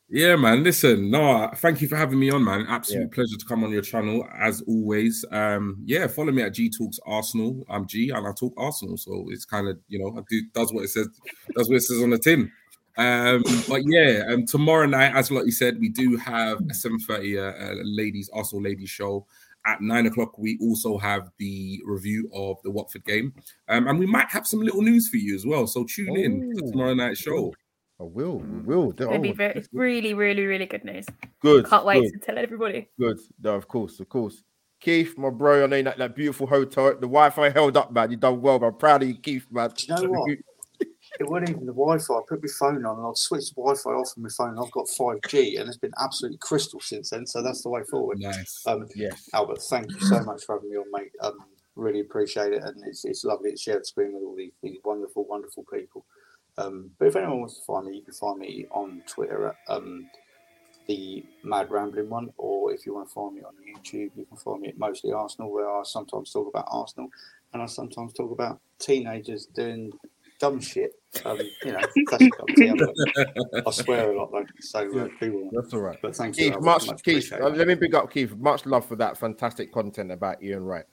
Yeah, man. Listen, no, thank you for having me on, man. Absolute pleasure to come on your channel as always. Um, yeah, follow me at G Talks Arsenal. I'm G and I talk Arsenal, so it's kind of you know I do does what it says, does what it says on the tin. Um, but yeah, um, tomorrow night, as Lottie said, we do have a 7:30 uh, uh, ladies Arsenal ladies show. At nine o'clock, we also have the review of the Watford game, um, and we might have some little news for you as well. So tune in to Oh. tomorrow night show. I will, we will. It's going to be Oh, very, it's really, really, really good news. good. Can't wait good. to tell everybody. Good. No, of course, of course. Keith, my bro, I know that, that beautiful hotel. The Wi-Fi held up, man. You done well, man. Proud of you, Keith, man. Do you know what? It wasn't even the Wi-Fi. I put my phone on and I'd switch the Wi-Fi off from my phone. I've got 5G and it's been absolutely crystal since then. So that's the way forward. Nice. Um, Yes. Albert, thank you so much for having me on, mate. Um, really appreciate it, and it's, it's lovely to share the screen with all these, these wonderful, wonderful people. Um, but if anyone wants to find me, you can find me on Twitter at um, the Mad Rambling one, or if you want to find me on YouTube, you can find me at Mostly Arsenal, where I sometimes talk about Arsenal, and I sometimes talk about teenagers doing dumb shit. Um, you know, that's a cup but I swear a lot though, so uh, be warned. That's all right. But thank you, Keith, Albert, much, much Keith. let me big up Keith. Much love for that fantastic content about Ian Wright.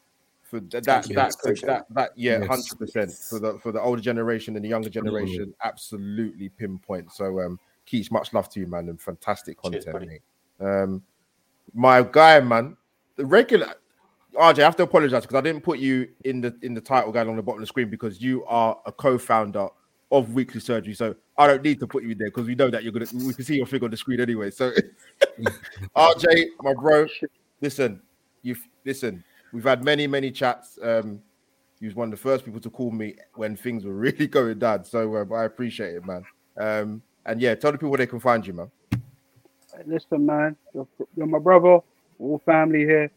For th- that, you, that, appreciate that, that, yeah, Yes. hundred percent for the for the older generation and the younger generation. Absolutely pinpoint. So, um, Keith, much love to you, man, and fantastic content, buddy. mate. Um, my guy, man, the regular. RJ, I have to apologize because I didn't put you in the in the title guide on the bottom of the screen because you are a co-founder of Weekly Surgery. So I don't need to put you there because we know that you're gonna we can see your figure on the screen anyway. So RJ, my bro, listen, you listen, we've had many, many chats. Um, you was one of the first people to call me when things were really going down. So um, I appreciate it, man. Um, and yeah, tell the people where they can find you, man. Listen, man, you're, you're my brother. We're all family here.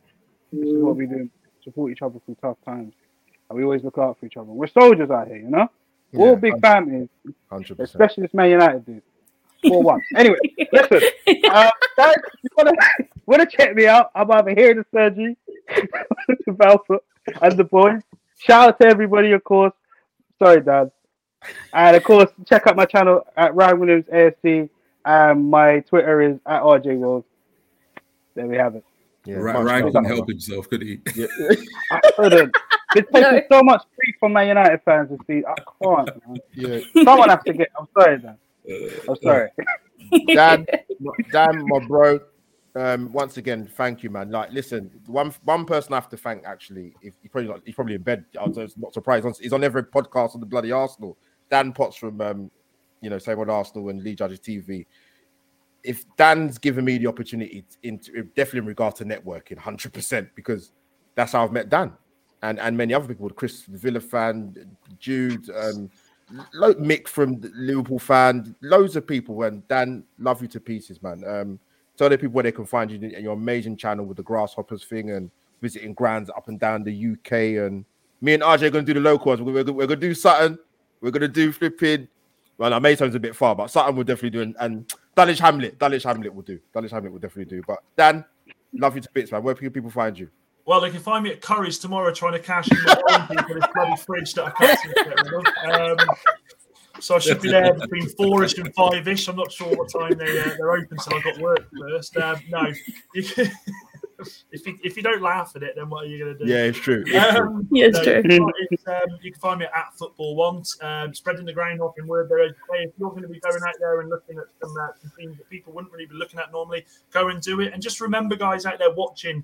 This is what we do. Support each other through tough times. And we always look out for each other. We're soldiers out here, you know? We're all big families, hundred percent. especially this Man United dude. 4 1. Anyway, listen, uh, guys, you wanna, wanna check me out? I'm over here in the surgery with Alpha and the boys. Shout out to everybody, of course. Sorry, Dad. And of course, check out my channel at Ryan Williams ASC. And my Twitter is at RJ Wills. there we have it. Yeah, Ra- much Ryan love. couldn't help himself, could he? Yeah. I couldn't. It's taking No. so much grief from my United fans to see. I can't. Man. yeah. Someone has to get. I'm sorry, Dan. I'm uh, sorry. Dan, Dan, my bro. Um, once again, thank you, man. Like, listen, one one person I have to thank actually. If he's probably not, he's probably in bed. I was not surprised. He's on- every podcast on the bloody Arsenal. Dan Potts from, um, you know, same on Arsenal and Lee Judges TV. If Dan's given me the opportunity, in definitely in regard to networking, hundred percent, because that's how I've met Dan and and many other people. Chris the Villa fan, Jude, um, Mick from Liverpool fan, loads of people. And Dan, love you to pieces, man. Um, tell the people where they can find you and your amazing channel with the grasshoppers thing and visiting grounds up and down the UK. And me and RJ are gonna do the locals. We're, we're, we're gonna do something. We're gonna do flipping. Well, I Maytown's a bit far, but something we'll definitely do. And, and Dulwich Hamlet, Dulwich Hamlet will do. Dulwich Hamlet will definitely do. But Dan, love you to bits, man. Where can people find you? Well, they can find me at Curry's tomorrow trying to cash in my warranty for this bloody fridge that I can't to. Um, so I should be there between four-ish and five-ish. I'm not sure what time they, uh, they're open, so I've got work first. Um, no, if, you, if you don't laugh at it, then what are you going to do? Yeah, it's true. It's true. Um, Yeah, it's no, true. you can find- um, you can find me at Football Want, um, spreading the ground off in word there. Hey, if you're going to be going out there and looking at some, uh, some things that people wouldn't really be looking at normally, go and do it. And just remember, guys out there watching,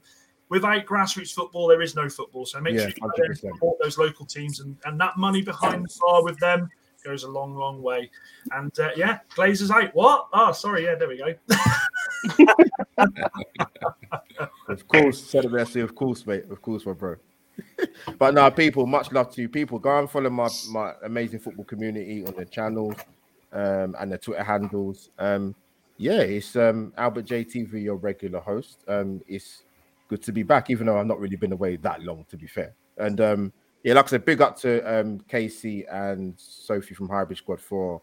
without grassroots football, there is no football. So make Yeah, sure you go there and 100%. support those local teams, and, and that money behind the bar with them goes a long, long way. And uh, yeah, Glazers out. What? Oh, sorry. Yeah, there we go. Of course, said of course, mate. Of course, my bro. but now, people, much love to you. People, go and follow my my amazing football community on the channels um, and the Twitter handles. Um, yeah, it's um, Albert JTV, your regular host. Um, it's good to be back, even though I've not really been away that long, to be fair. And um, yeah, like I said, big up to um, Casey and Sophie from Hybrid Squad for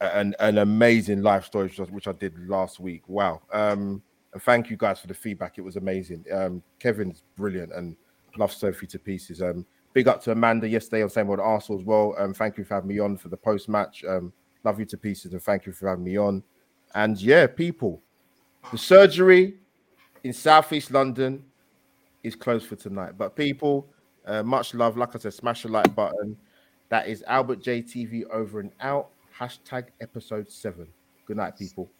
an, an amazing live story, which I- did last week. Wow. Um, and thank you guys for the feedback. It was amazing. Um, Kevin's brilliant and love Sophie to pieces. Um, big up to Amanda yesterday on Same Arsenal as well. Um, thank you for having me on for the post match. Um, love you to pieces and thank you for having me on. And yeah, people, the surgery in Southeast London is closed for tonight. But people, uh, much love. Like I said, smash the like button. That is Albert JTV over and out. Hashtag episode seven. Good night, people.